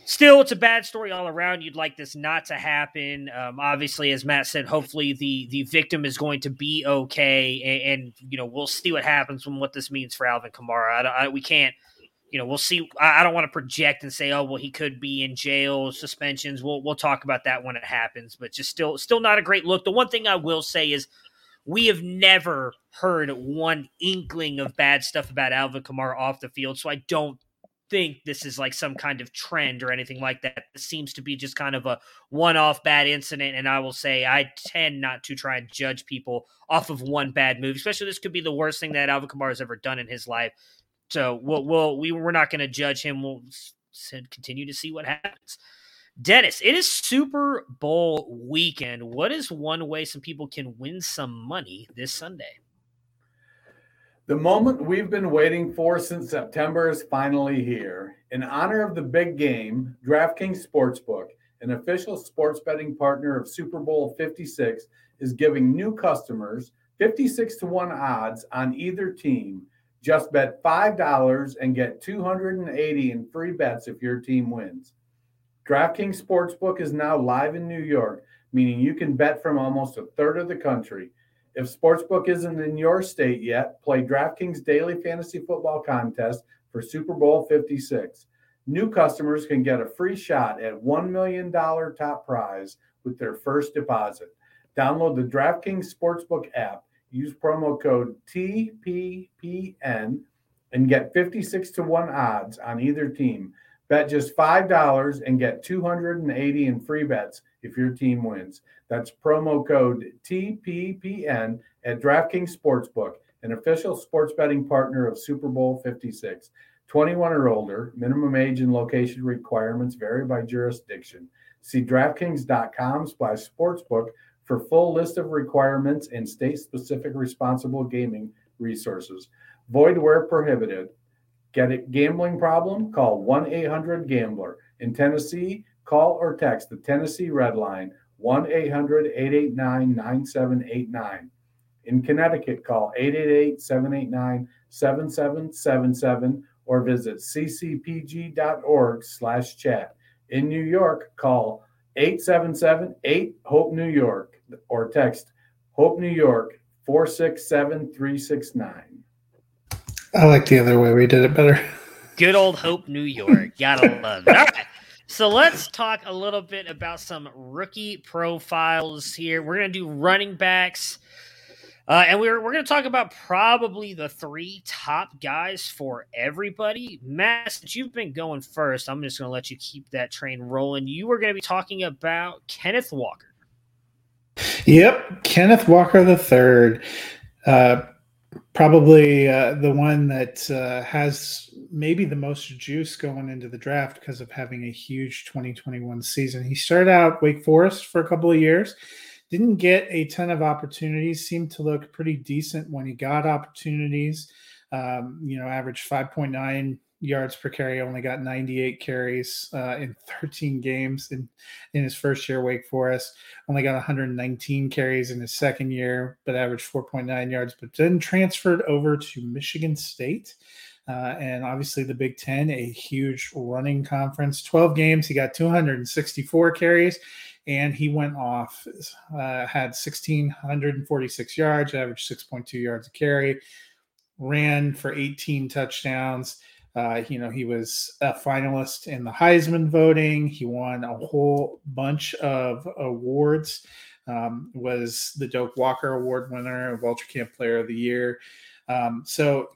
still, it's a bad story all around. You'd like this not to happen. Um, obviously, as Matt said, hopefully the the victim is going to be okay, and, and you know we'll see what happens from what this means for Alvin Kamara. I, I, we can't, you know, we'll see. I, I don't want to project and say, oh well, he could be in jail, suspensions. We'll we'll talk about that when it happens, but just still still not a great look. The one thing I will say is. We have never heard one inkling of bad stuff about Alvin Kamara off the field, so I don't think this is like some kind of trend or anything like that. It seems to be just kind of a one off bad incident. And I will say, I tend not to try and judge people off of one bad move, especially this could be the worst thing that Alvin Kamara has ever done in his life. So we'll, we'll we, we're not going to judge him. We'll continue to see what happens. Dennis, it is Super Bowl weekend. What is one way some people can win some money this Sunday? The moment we've been waiting for since September is finally here. In honor of the big game, DraftKings Sportsbook, an official sports betting partner of Super Bowl 56, is giving new customers 56 to 1 odds on either team. Just bet $5 and get 280 in free bets if your team wins. DraftKings Sportsbook is now live in New York, meaning you can bet from almost a third of the country. If Sportsbook isn't in your state yet, play DraftKings Daily Fantasy Football Contest for Super Bowl 56. New customers can get a free shot at $1 million top prize with their first deposit. Download the DraftKings Sportsbook app, use promo code TPPN, and get 56 to 1 odds on either team. Bet just $5 and get 280 in free bets if your team wins. That's promo code TPPN at DraftKings Sportsbook, an official sports betting partner of Super Bowl 56. 21 or older, minimum age and location requirements vary by jurisdiction. See DraftKings.com slash sportsbook for full list of requirements and state-specific responsible gaming resources. Void where prohibited. Get a gambling problem? Call 1-800-GAMBLER. In Tennessee, call or text the Tennessee Red Line 1-800-889-9789. In Connecticut, call 888-789-7777 or visit ccpg.org slash chat. In New York, call 877-8-HOPE-NEW YORK or text HOPE New York 467-369. I like the other way we did it better. Good old Hope, New York. Gotta love it. All right. So let's talk a little bit about some rookie profiles here. We're going to do running backs. Uh, and we're, we're going to talk about probably the three top guys for everybody. Matt, since you've been going first, I'm just going to let you keep that train rolling. You were going to be talking about Kenneth Walker. Yep, Kenneth Walker the third. Uh, probably uh, the one that uh, has maybe the most juice going into the draft because of having a huge 2021 season. He started out Wake Forest for a couple of years, didn't get a ton of opportunities, seemed to look pretty decent when he got opportunities. Um, you know, averaged 5.9 yards per carry, only got 98 carries uh, in 13 games in, in his first year, Wake Forest. Only got 119 carries in his second year, but averaged 4.9 yards, but then transferred over to Michigan State. Uh, and obviously the Big Ten, a huge running conference. 12 games, he got 264 carries, and he went off, uh, had 1,646 yards, averaged 6.2 yards a carry, ran for 18 touchdowns. Uh, you know, he was a finalist in the Heisman voting. He won a whole bunch of awards. Um, was the Doak Walker Award winner, Walter Camp Player of the Year. Um, so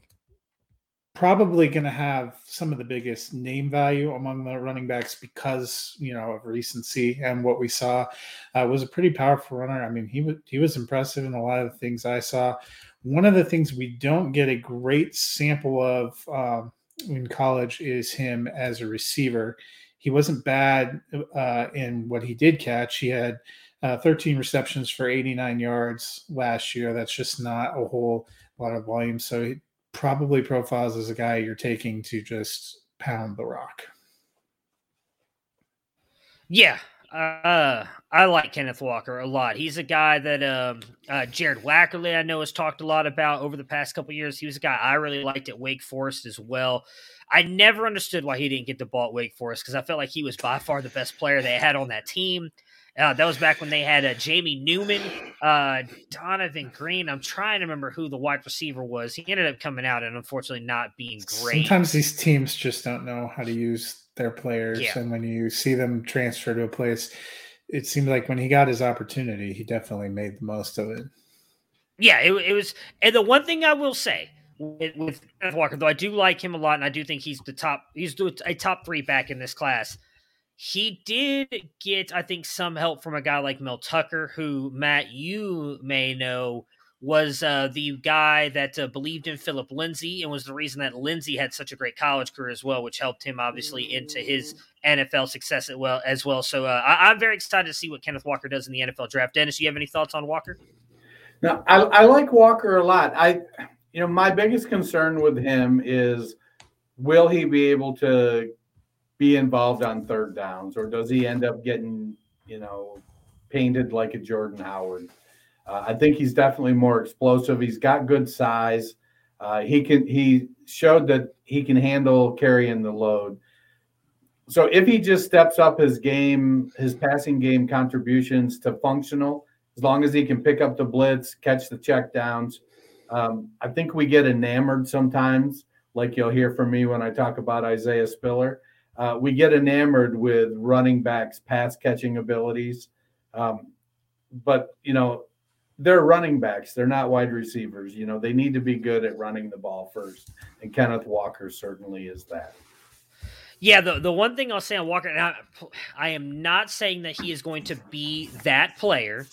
probably going to have some of the biggest name value among the running backs because you know of recency and what we saw uh, was a pretty powerful runner. I mean, he was he was impressive in a lot of the things I saw. One of the things we don't get a great sample of um, in college is him as a receiver. He wasn't bad uh, in what he did catch. He had uh, 13 receptions for 89 yards last year. That's just not a whole lot of volume. So he probably profiles as a guy you're taking to just pound the rock. Yeah, uh, I like Kenneth Walker a lot. He's a guy that um, uh, Jared Wackerly I know has talked a lot about over the past couple years. He was a guy I really liked at Wake Forest as well. I never understood why he didn't get the ball at Wake Forest because I felt like he was by far the best player they had on that team. Uh, that was back when they had uh, Jamie Newman, uh, Donavan Greene. I'm trying to remember who the wide receiver was. He ended up coming out and unfortunately not being great. Sometimes these teams just don't know how to use their players, Yeah. and when you see them transfer to a place, it seemed like when he got his opportunity, he definitely made the most of it. Yeah, it, it was. And the one thing I will say with, with Walker, though I do like him a lot, and I do think he's the top. He's a top three back in this class. He did get, I think, some help from a guy like Mel Tucker, who Matt you may know was uh, the guy that uh, believed in Philip Lindsay and was the reason that Lindsay had such a great college career as well, which helped him obviously into his NFL success as well. As well, so uh, I, I'm very excited to see what Kenneth Walker does in the NFL draft. Dennis, you have any thoughts on Walker? Now, I, I like Walker a lot. I, you know, my biggest concern with him is will he be able to be involved on third downs, or does he end up getting, you know, painted like a Jordan Howard? Uh, I think he's definitely more explosive. He's got good size. Uh, he can. He showed that he can handle carrying the load. So if he just steps up his game, his passing game contributions to functional, as long as he can pick up the blitz, catch the check downs. Um, I think we get enamored sometimes, like you'll hear from me when I talk about Isaiah Spiller. Uh, we get enamored with running backs' pass catching abilities. Um, but, you know, they're running backs. They're not wide receivers. You know, they need to be good at running the ball first. And Kenneth Walker certainly is that. Yeah, the the one thing I'll say on Walker, I, I am not saying that he is going to be that player,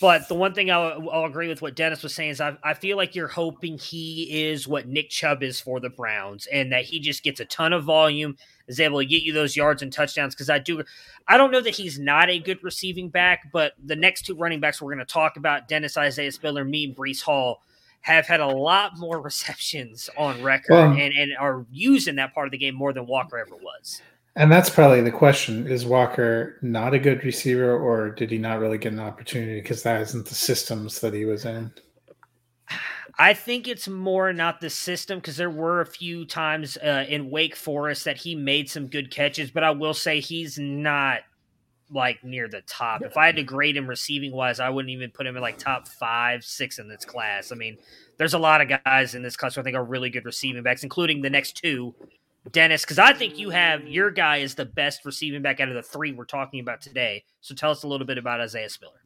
but the one thing I'll, I'll agree with what Dennis was saying is I, I feel like you're hoping he is what Nick Chubb is for the Browns, and that he just gets a ton of volume, is able to get you those yards and touchdowns. Because I do, I don't know that he's not a good receiving back, but the next two running backs we're going to talk about, Dennis Isaiah Spiller, me, and Breece Hall. Have had a lot more receptions on record Well- and, and are used in that part of the game more than Walker ever was. And that's probably the question: Is Walker not a good receiver, or did he not really get an opportunity because that isn't the systems that he was in? I think it's more not the system because there were a few times uh, in Wake Forest that he made some good catches, but I will say he's not like near the top. If I had to grade him receiving wise, I wouldn't even put him in like top five, six in this class. I mean, there's a lot of guys in this class who I think are really good receiving backs, including the next two, Dennis, because I think you have your guy is the best receiving back out of the three we're talking about today. So tell us a little bit about Isaiah Spiller.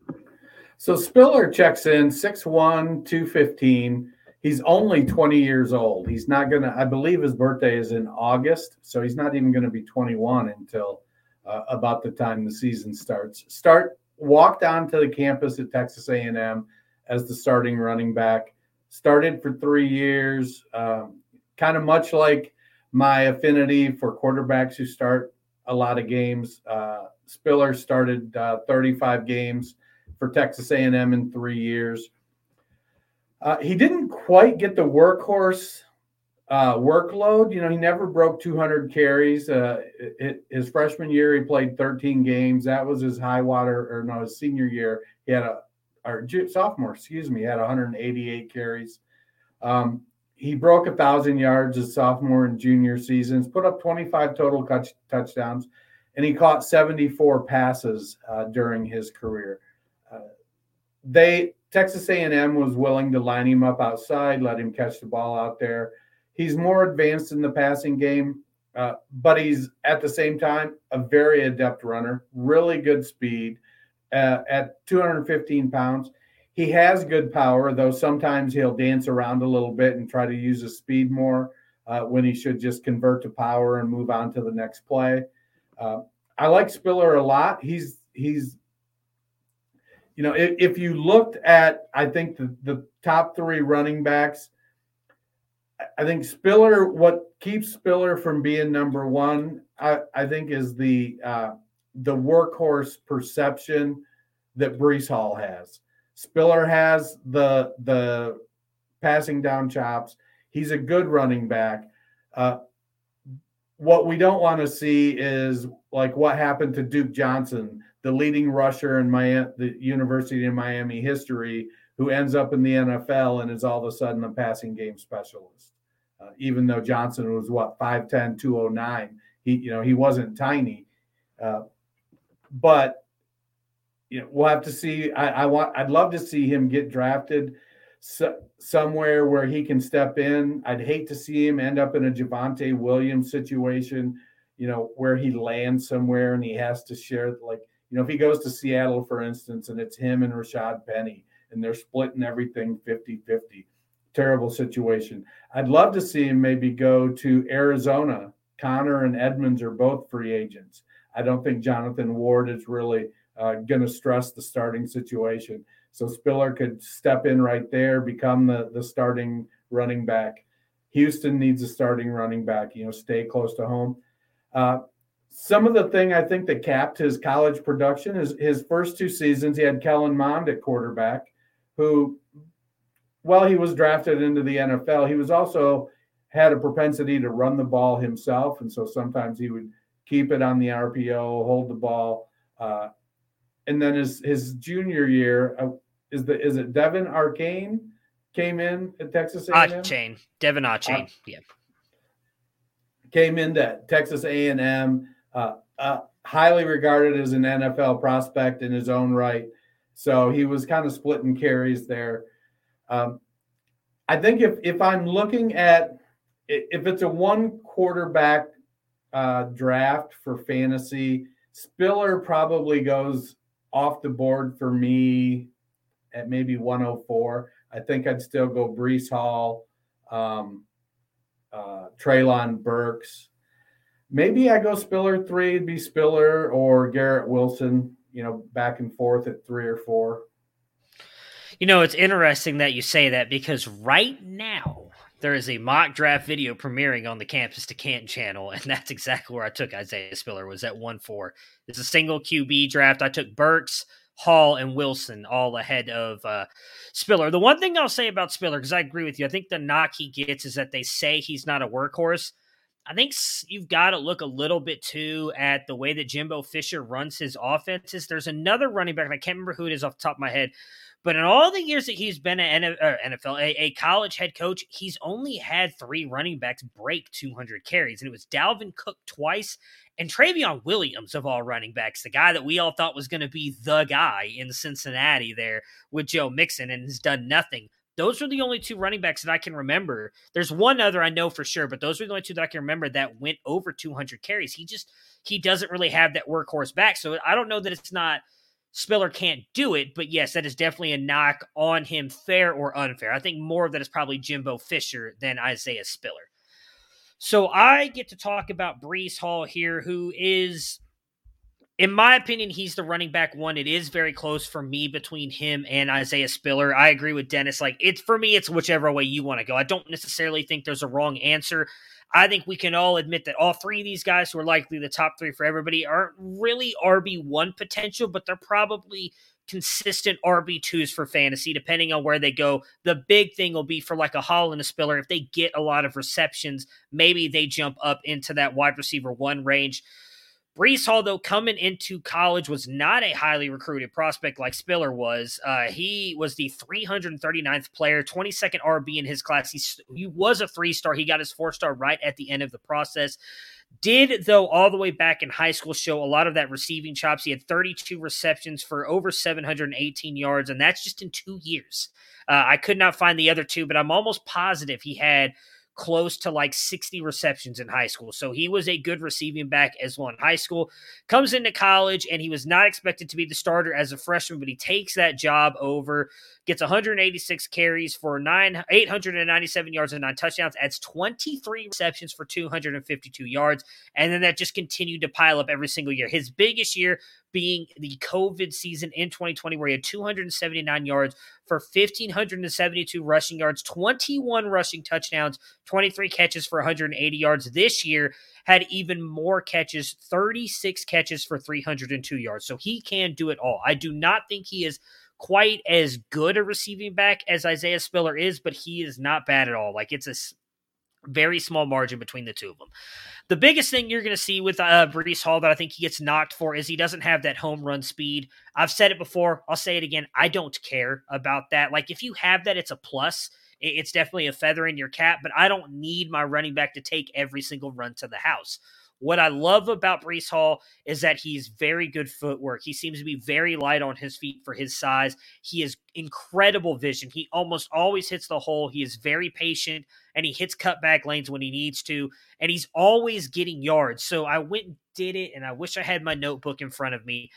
So Spiller checks in 6'1, 215. He's only 20 years old. He's not going to, I believe his birthday is in August. So he's not even going to be 21 until uh, about the time the season starts. Start walked onto the campus at Texas A&M as the starting running back. Started for three years, um, kind of much like my affinity for quarterbacks who start a lot of games. Uh, Spiller started uh, 35 games for Texas A&M in three years. Uh, he didn't quite get the workhorse uh, workload. You know, he never broke 200 carries. Uh, it, his freshman year, he played 13 games. That was his high water, or no, his senior year, he had a, or sophomore, excuse me, had 188 carries. Um, he broke a thousand yards his sophomore and junior seasons, put up 25 total touch, touchdowns, and he caught 74 passes uh, during his career. They Texas A&M was willing to line him up outside, let him catch the ball out there he's more advanced in the passing game, uh, but he's at the same time a very adept runner, really good speed. Uh, at 215 pounds, he has good power, though sometimes he'll dance around a little bit and try to use his speed more uh, when he should just convert to power and move on to the next play. Uh, I like Spiller a lot. He's he's you know if, if you looked at I think the, the top three running backs I think Spiller, what keeps Spiller from being number one, I, I think, is the uh, the workhorse perception that Breece Hall has. Spiller has the the passing down chops. He's a good running back. Uh, what we don't want to see is like what happened to Duke Johnson, the leading rusher in Miami, the University of Miami history, who ends up in the NFL and is all of a sudden a passing game specialist. Uh, even though Johnson was what 5'10, 209, he you know he wasn't tiny, uh, but you know we'll have to see. I, I, want I'd love to see him get drafted so, somewhere where he can step in. I'd hate to see him end up in a Javonte Williams situation, you know, where he lands somewhere and he has to share like you know if he goes to Seattle for instance and it's him and Rashad Penny and they're splitting everything 50-50 terrible situation. I'd love to see him maybe go to Arizona. Conner and Edmonds are both free agents. I don't think Jonathan Ward is really uh, going to stress the starting situation. So Spiller could step in right there, become the, the starting running back. Houston needs a starting running back, you know, stay close to home. Uh, some of the thing I think that capped his college production is his first two seasons. He had Kellen Mond at quarterback, who while he was drafted into the NFL, he was also had a propensity to run the ball himself, and so sometimes he would keep it on the RPO, hold the ball, uh, and then his his junior year uh, is the is it Devin Achane came in at Texas A&M? Achane, De'Von Achane, uh, yeah, came into Texas A&M, uh, uh, highly regarded as an NFL prospect in his own right. So he was kind of splitting carries there. Um, I think if if I'm looking at if it's a one quarterback uh, draft for fantasy, Spiller probably goes off the board for me at maybe 104. I think I'd still go Breece Hall, um, uh, Treylon Burks. Maybe I go Spiller three, it'd be Spiller or Garrett Wilson, you know, back and forth at three or four. You know, it's interesting that you say that because right now there is a mock draft video premiering on the Campus to Canton channel, and that's exactly where I took Isaiah Spiller. Was at one four. It's a single QB draft. I took Burks, Hall, and Wilson all ahead of uh, Spiller. The one thing I'll say about Spiller, because I agree with you, I think the knock he gets is that they say he's not a workhorse. I think you've got to look a little bit too at the way that Jimbo Fisher runs his offenses. There's another running back, and I can't remember who it is off the top of my head, but in all the years that he's been an er, NFL, a, a, college head coach, he's only had three running backs break 200 carries, and it was Dalvin Cook twice and Trayveon Williams of all running backs, the guy that we all thought was going to be the guy in Cincinnati there with Joe Mixon, and has done nothing. Those are the only two running backs that I can remember. There's one other I know for sure, but those are the only two that I can remember that went over 200 carries. He just he doesn't really have that workhorse back, so I don't know that it's not Spiller can't do it, but yes, that is definitely a knock on him, fair or unfair. I think more of that is probably Jimbo Fisher than Isaiah Spiller. So I get to talk about Brees Hall here, who is, in my opinion, he's the running back one. It is very close for me between him and Isaiah Spiller. I agree with Dennis. Like it's for me, it's whichever way you want to go. I don't necessarily think there's a wrong answer. I think we can all admit that all three of these guys, who are likely the top three for everybody, aren't really RB1 potential, but they're probably consistent RB2s for fantasy, depending on where they go. The big thing will be for like a Hall and a Spiller. If they get a lot of receptions, maybe they jump up into that wide receiver one range. Breece Hall, though, coming into college was not a highly recruited prospect like Spiller was. Uh, he was the 339th player, 22nd RB in his class. He, he was a three star. He got his four star right at the end of the process. Did, though, all the way back in high school show a lot of that receiving chops. He had 32 receptions for over 718 yards, and that's just in two years. Uh, I could not find the other two, but I'm almost positive he had close to like 60 receptions in high school. So he was a good receiving back as well in high school. Comes into college and he was not expected to be the starter as a freshman, but he takes that job over, gets 186 carries for nine 897 yards and nine touchdowns, adds 23 receptions for 252 yards, and then that just continued to pile up every single year. His biggest year being the COVID season in 2020, where he had 279 yards for 1,572 rushing yards, 21 rushing touchdowns, 23 catches for 180 yards. This year had even more catches, 36 catches for 302 yards. So he can do it all. I do not think he is quite as good a receiving back as Isaiah Spiller is, but he is not bad at all. Like it's a very small margin between the two of them. The biggest thing you're going to see with uh, Breece Hall that I think he gets knocked for is he doesn't have that home run speed. I've said it before. I'll say it again. I don't care about that. Like, if you have that, it's a plus. It's definitely a feather in your cap, but I don't need my running back to take every single run to the house. What I love about Breece Hall is that he's very good footwork. He seems to be very light on his feet for his size. He has incredible vision. He almost always hits the hole. He is very patient and he hits cutback lanes when he needs to. And he's always getting yards. So I went and did it, and I wish I had my notebook in front of me.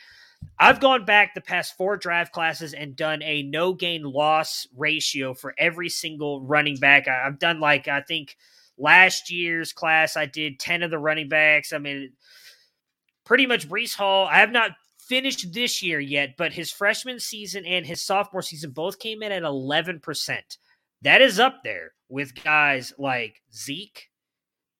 I've gone back the past four draft classes and done a no gain loss ratio for every single running back. I've done like, I think Last year's class, I did 10 of the running backs. I mean, pretty much Breece Hall. I have not finished this year yet, but his freshman season and his sophomore season both came in at 11%. That is up there with guys like Zeke,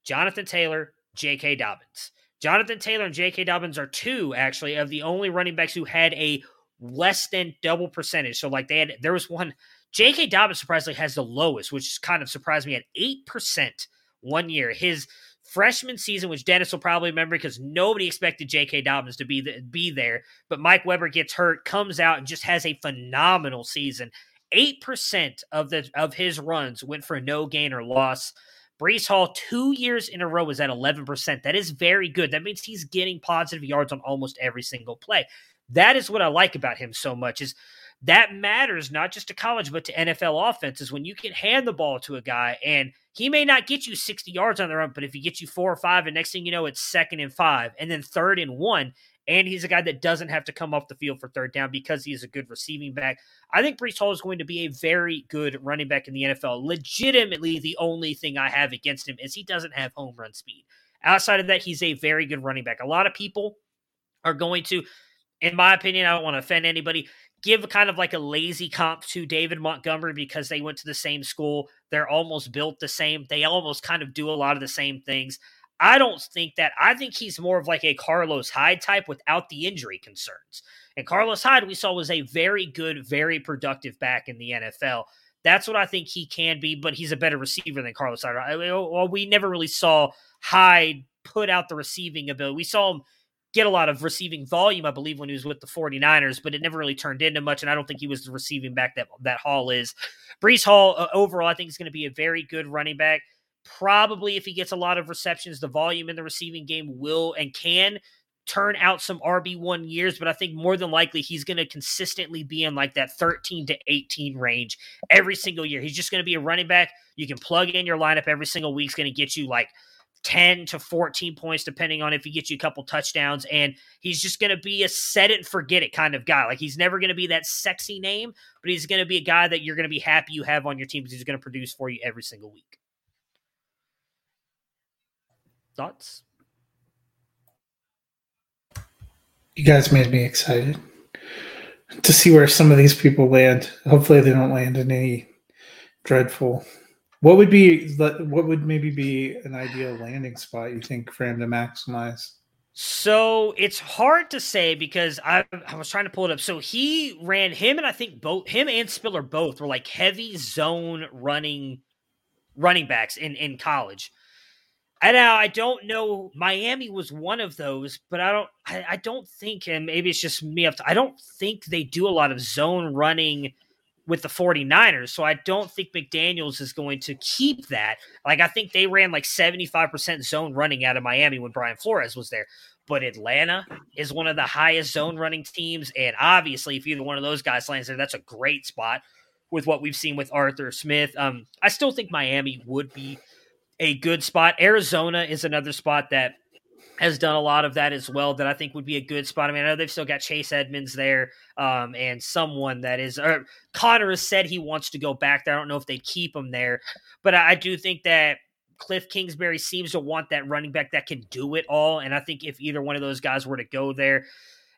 Jonathan Taylor, J.K. Dobbins. Jonathan Taylor and J.K. Dobbins are two, actually, of the only running backs who had a less than double percentage. So, like, they had, there was one, J.K. Dobbins surprisingly has the lowest, which kind of surprised me at 8% one year. His freshman season, which Dennis will probably remember because nobody expected J.K. Dobbins to be, the, be there, but Mike Weber gets hurt, comes out, and just has a phenomenal season. 8% of the of his runs went for no gain or loss. Breece Hall, two years in a row, is at 11%. That is very good. That means he's getting positive yards on almost every single play. That is what I like about him so much is – that matters not just to college but to NFL offenses when you can hand the ball to a guy and he may not get you 60 yards on the run, but if he gets you four or five, and next thing you know, it's second and five, and then third and one, and he's a guy that doesn't have to come off the field for third down because he's a good receiving back. I think Breece Hall is going to be a very good running back in the NFL. Legitimately, the only thing I have against him is he doesn't have home run speed. Outside of that, he's a very good running back. A lot of people are going to, in my opinion, I don't want to offend anybody give kind of like a lazy comp to David Montgomery because they went to the same school. They're almost built the same. They almost kind of do a lot of the same things. I don't think that. I think he's more of like a Carlos Hyde type without the injury concerns. And Carlos Hyde, we saw, was a very good, very productive back in the NFL. That's what I think he can be, but he's a better receiver than Carlos Hyde. Well, we never really saw Hyde put out the receiving ability. We saw him get a lot of receiving volume, I believe, when he was with the 49ers, but it never really turned into much. And I don't think he was the receiving back that that Hall is. Breece Hall, uh, overall, I think is going to be a very good running back. Probably, if he gets a lot of receptions, the volume in the receiving game will and can turn out some RB1 years, but I think more than likely he's going to consistently be in like that 13 to 18 range every single year. He's just going to be a running back. You can plug in your lineup every single week. It's going to get you like 10 to 14 points, depending on if he gets you a couple touchdowns. And he's just going to be a set it and forget it kind of guy. Like he's never going to be that sexy name, but he's going to be a guy that you're going to be happy you have on your team because he's going to produce for you every single week. Thoughts? You guys made me excited to see where some of these people land. Hopefully, they don't land in any dreadful. What would be what would maybe be an ideal landing spot you think for him to maximize? So it's hard to say because I, I was trying to pull it up. So he ran him and I think both him and Spiller both were like heavy zone running running backs in in college. And now I don't know. Miami was one of those, but I don't. I, I don't think, and maybe it's just me. Up to, I don't think they do a lot of zone running with the 49ers. So I don't think McDaniels is going to keep that. Like I think they ran like 75% zone running out of Miami when Brian Flores was there. But Atlanta is one of the highest zone running teams. And obviously, if either one of those guys lands there, that's a great spot with what we've seen with Arthur Smith. Um, I still think Miami would be a good spot. Arizona is another spot that has done a lot of that as well that I think would be a good spot. I mean, I know they've still got Chase Edmonds there um, and someone that is, or Conner has said he wants to go back there. I don't know if they keep him there, but I, I do think that Cliff Kingsbury seems to want that running back that can do it all. And I think if either one of those guys were to go there,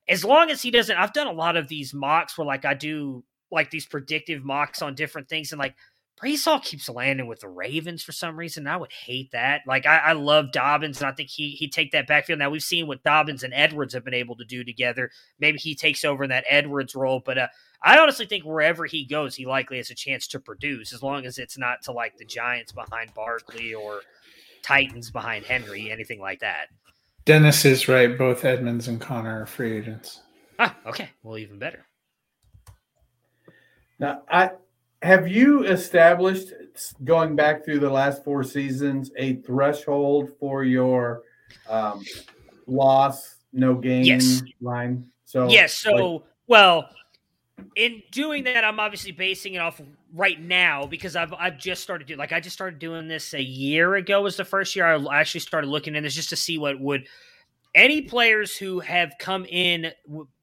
as long as he doesn't, I've done a lot of these mocks where like I do like these predictive mocks on different things and like Breece Hall keeps landing with the Ravens for some reason. I would hate that. Like I, I love Dobbins, and I think he he take that backfield. Now we've seen what Dobbins and Edwards have been able to do together. Maybe he takes over in that Edwards role, but uh, I honestly think wherever he goes, he likely has a chance to produce, as long as it's not to like the Giants behind Barkley or Titans behind Henry, anything like that. Dennis is right. Both Edmonds and Conner are free agents. Ah, okay. Well, even better. Now, I have you established going back through the last four seasons a threshold for your um, loss no gain yes. line? So yes, so like, well, in doing that, I'm obviously basing it off right now because I've I've just started doing like I just started doing this a year ago was the first year I actually started looking in this just to see what would any players who have come in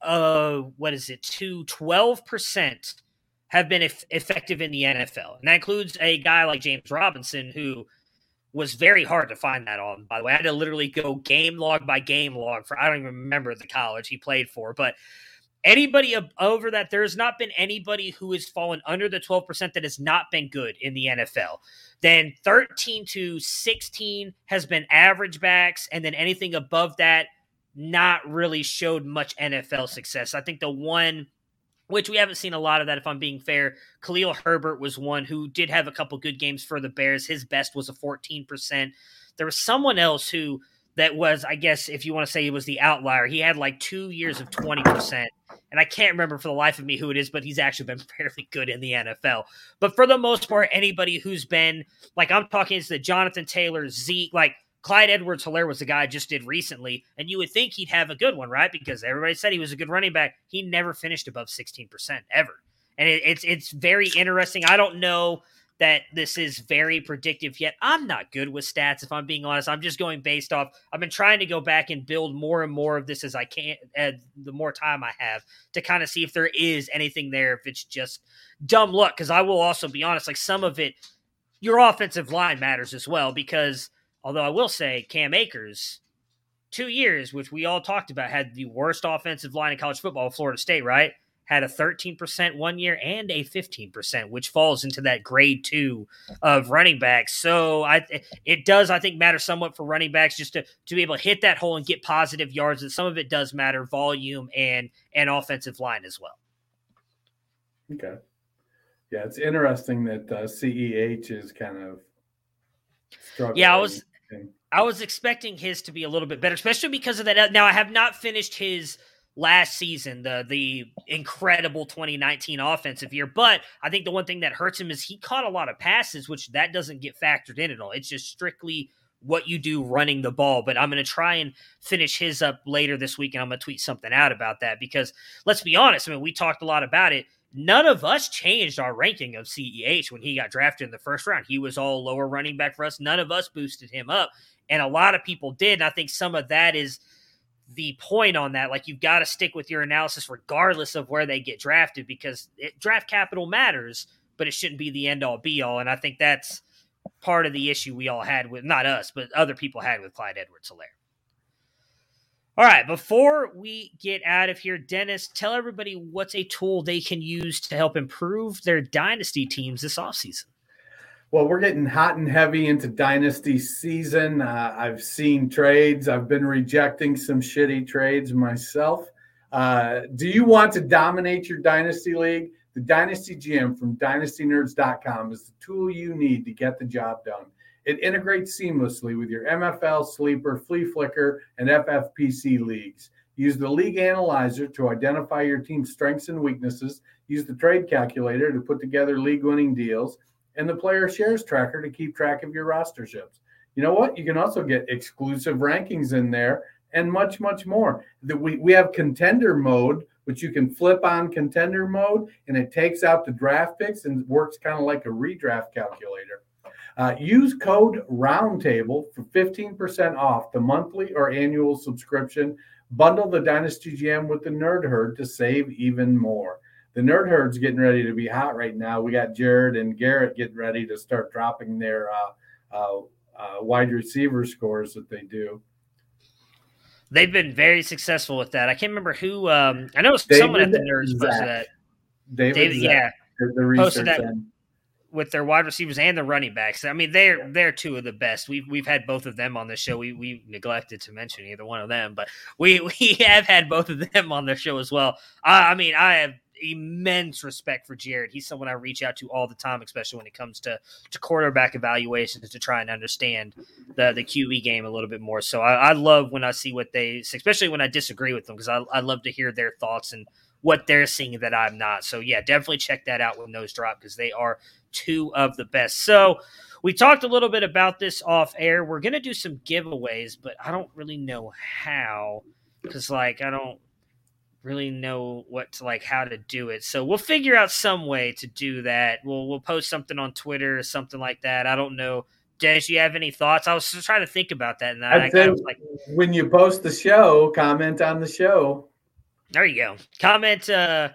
uh what is it to 12 percent have been eff- effective in the NFL. And that includes a guy like James Robinson, who was very hard to find that on, by the way. I had to literally go game log by game log for, I don't even remember the college he played for, but anybody over that, there's not been anybody who has fallen under the 12% that has not been good in the NFL. Then 13 to 16 has been average backs, and then anything above that, not really showed much NFL success. I think the one which we haven't seen a lot of that if I'm being fair. Khalil Herbert was one who did have a couple good games for the Bears. His best was a 14%. There was someone else who that was, I guess, if you want to say he was the outlier, he had like two years of 20%. And I can't remember for the life of me who it is, but he's actually been fairly good in the NFL. But for the most part, anybody who's been like I'm talking is the Jonathan Taylor, Zeke, like Clyde Edwards Helaire was the guy I just did recently, and you would think he'd have a good one, right? Because everybody said he was a good running back. He never finished above 16% ever. And it, it's it's very interesting. I don't know that this is very predictive yet. I'm not good with stats, if I'm being honest. I'm just going based off. I've been trying to go back and build more and more of this as I can, uh, the more time I have to kind of see if there is anything there, if it's just dumb luck. Because I will also be honest, like some of it, your offensive line matters as well because – Although I will say Cam Akers, two years, which we all talked about, had the worst offensive line in college football, Florida State, right? Had a 13% one year and a 15%, which falls into that grade two of running backs. So I it does, I think, matter somewhat for running backs just to, to be able to hit that hole and get positive yards. And some of it does matter volume and and offensive line as well. Okay. Yeah, it's interesting that uh, CEH is kind of struggling. Yeah, I was I was expecting his to be a little bit better, especially because of that. Now I have not finished his last season, the the incredible 2019 offensive year. But I think the one thing that hurts him is he caught a lot of passes, which that doesn't get factored in at all. It's just strictly what you do running the ball. But I'm going to try and finish his up later this week, and I'm going to tweet something out about that because let's be honest. I mean, we talked a lot about it. None of us changed our ranking of CEH when he got drafted in the first round. He was all lower running back for us. None of us boosted him up, and a lot of people did. And I think some of that is the point on that. Like you've got to stick with your analysis regardless of where they get drafted because it, draft capital matters, but it shouldn't be the end all be all. And I think that's part of the issue we all had with not us, but other people had with Clyde Edwards Helaire. All right, before we get out of here, Dennis, tell everybody what's a tool they can use to help improve their dynasty teams this offseason. Well, we're getting hot and heavy into dynasty season. Uh, I've seen trades. I've been rejecting some shitty trades myself. Uh, do you want to dominate your dynasty league? The Dynasty GM from dynastynerds.com is the tool you need to get the job done. It integrates seamlessly with your MFL, Sleeper, Flea Flicker, and FFPC leagues. Use the League Analyzer to identify your team's strengths and weaknesses. Use the Trade Calculator to put together league winning deals and the player shares tracker to keep track of your rosterships. You know what? You can also get exclusive rankings in there and much, much more. We, we have contender mode, which you can flip on contender mode and it takes out the draft picks and works kind of like a redraft calculator. Uh, use code Roundtable for 15% off the monthly or annual subscription. Bundle the Dynasty GM with the Nerd Herd to save even more the nerd herd's getting ready to be hot right now. We got Jared and Garrett getting ready to start dropping their uh, uh, uh, wide receiver scores that they do. They've been very successful with that. I can't remember who. Um, I know someone at the nerds posted that. David, David yeah, the, the posted that end. With their wide receivers and the running backs. I mean, they're they're two of the best. We've we've had both of them on the show. We we neglected to mention either one of them, but we we have had both of them on the show as well. I, I mean, I have immense respect for Jared. He's someone I reach out to all the time, especially when it comes to to quarterback evaluations to try and understand the the QB game a little bit more. So I, I love when I see what they, especially when I disagree with them, because I, I love to hear their thoughts and what they're seeing that I'm not. So yeah, definitely check that out when those drop because they are two of the best. So we talked a little bit about this off air. We're gonna do some giveaways, but I don't really know how because like I don't really know what to like how to do it. So we'll figure out some way to do that. We'll we'll post something on Twitter or something like that. I don't know. Dennis, you have any thoughts? I was just trying to think about that, and I, I was like, when you post the show, comment on the show. There you go. Comment uh,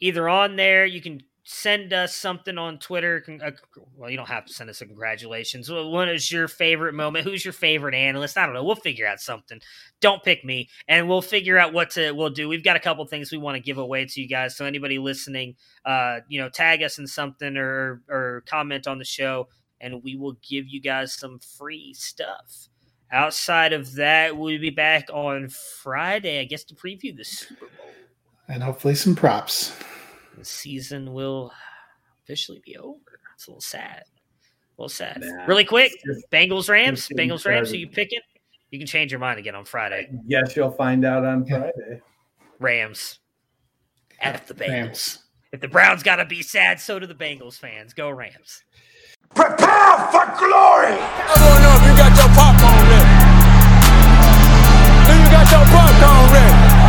either on there. You can send us something on Twitter. Uh, well, you don't have to send us a congratulations. What is your favorite moment? Who's your favorite analyst? I don't know. We'll figure out something. Don't pick me, and we'll figure out what to we'll do. We've got a couple things we want to give away to you guys. So anybody listening, uh, you know, tag us in something or or comment on the show, and we will give you guys some free stuff. Outside of that, we'll be back on Friday, I guess, to preview the Super Bowl. And hopefully some props the season will officially be over. It's a little sad. A little sad. Nah, really quick, Bengals Rams. Bengals Rams. Who you picking? You can change your mind again on Friday. Yes, you'll find out on Friday. Rams. F the Bengals. Rams. If the Browns got to be sad, so do the Bengals fans. Go Rams. Prepare for glory. I don't know if you got your popcorn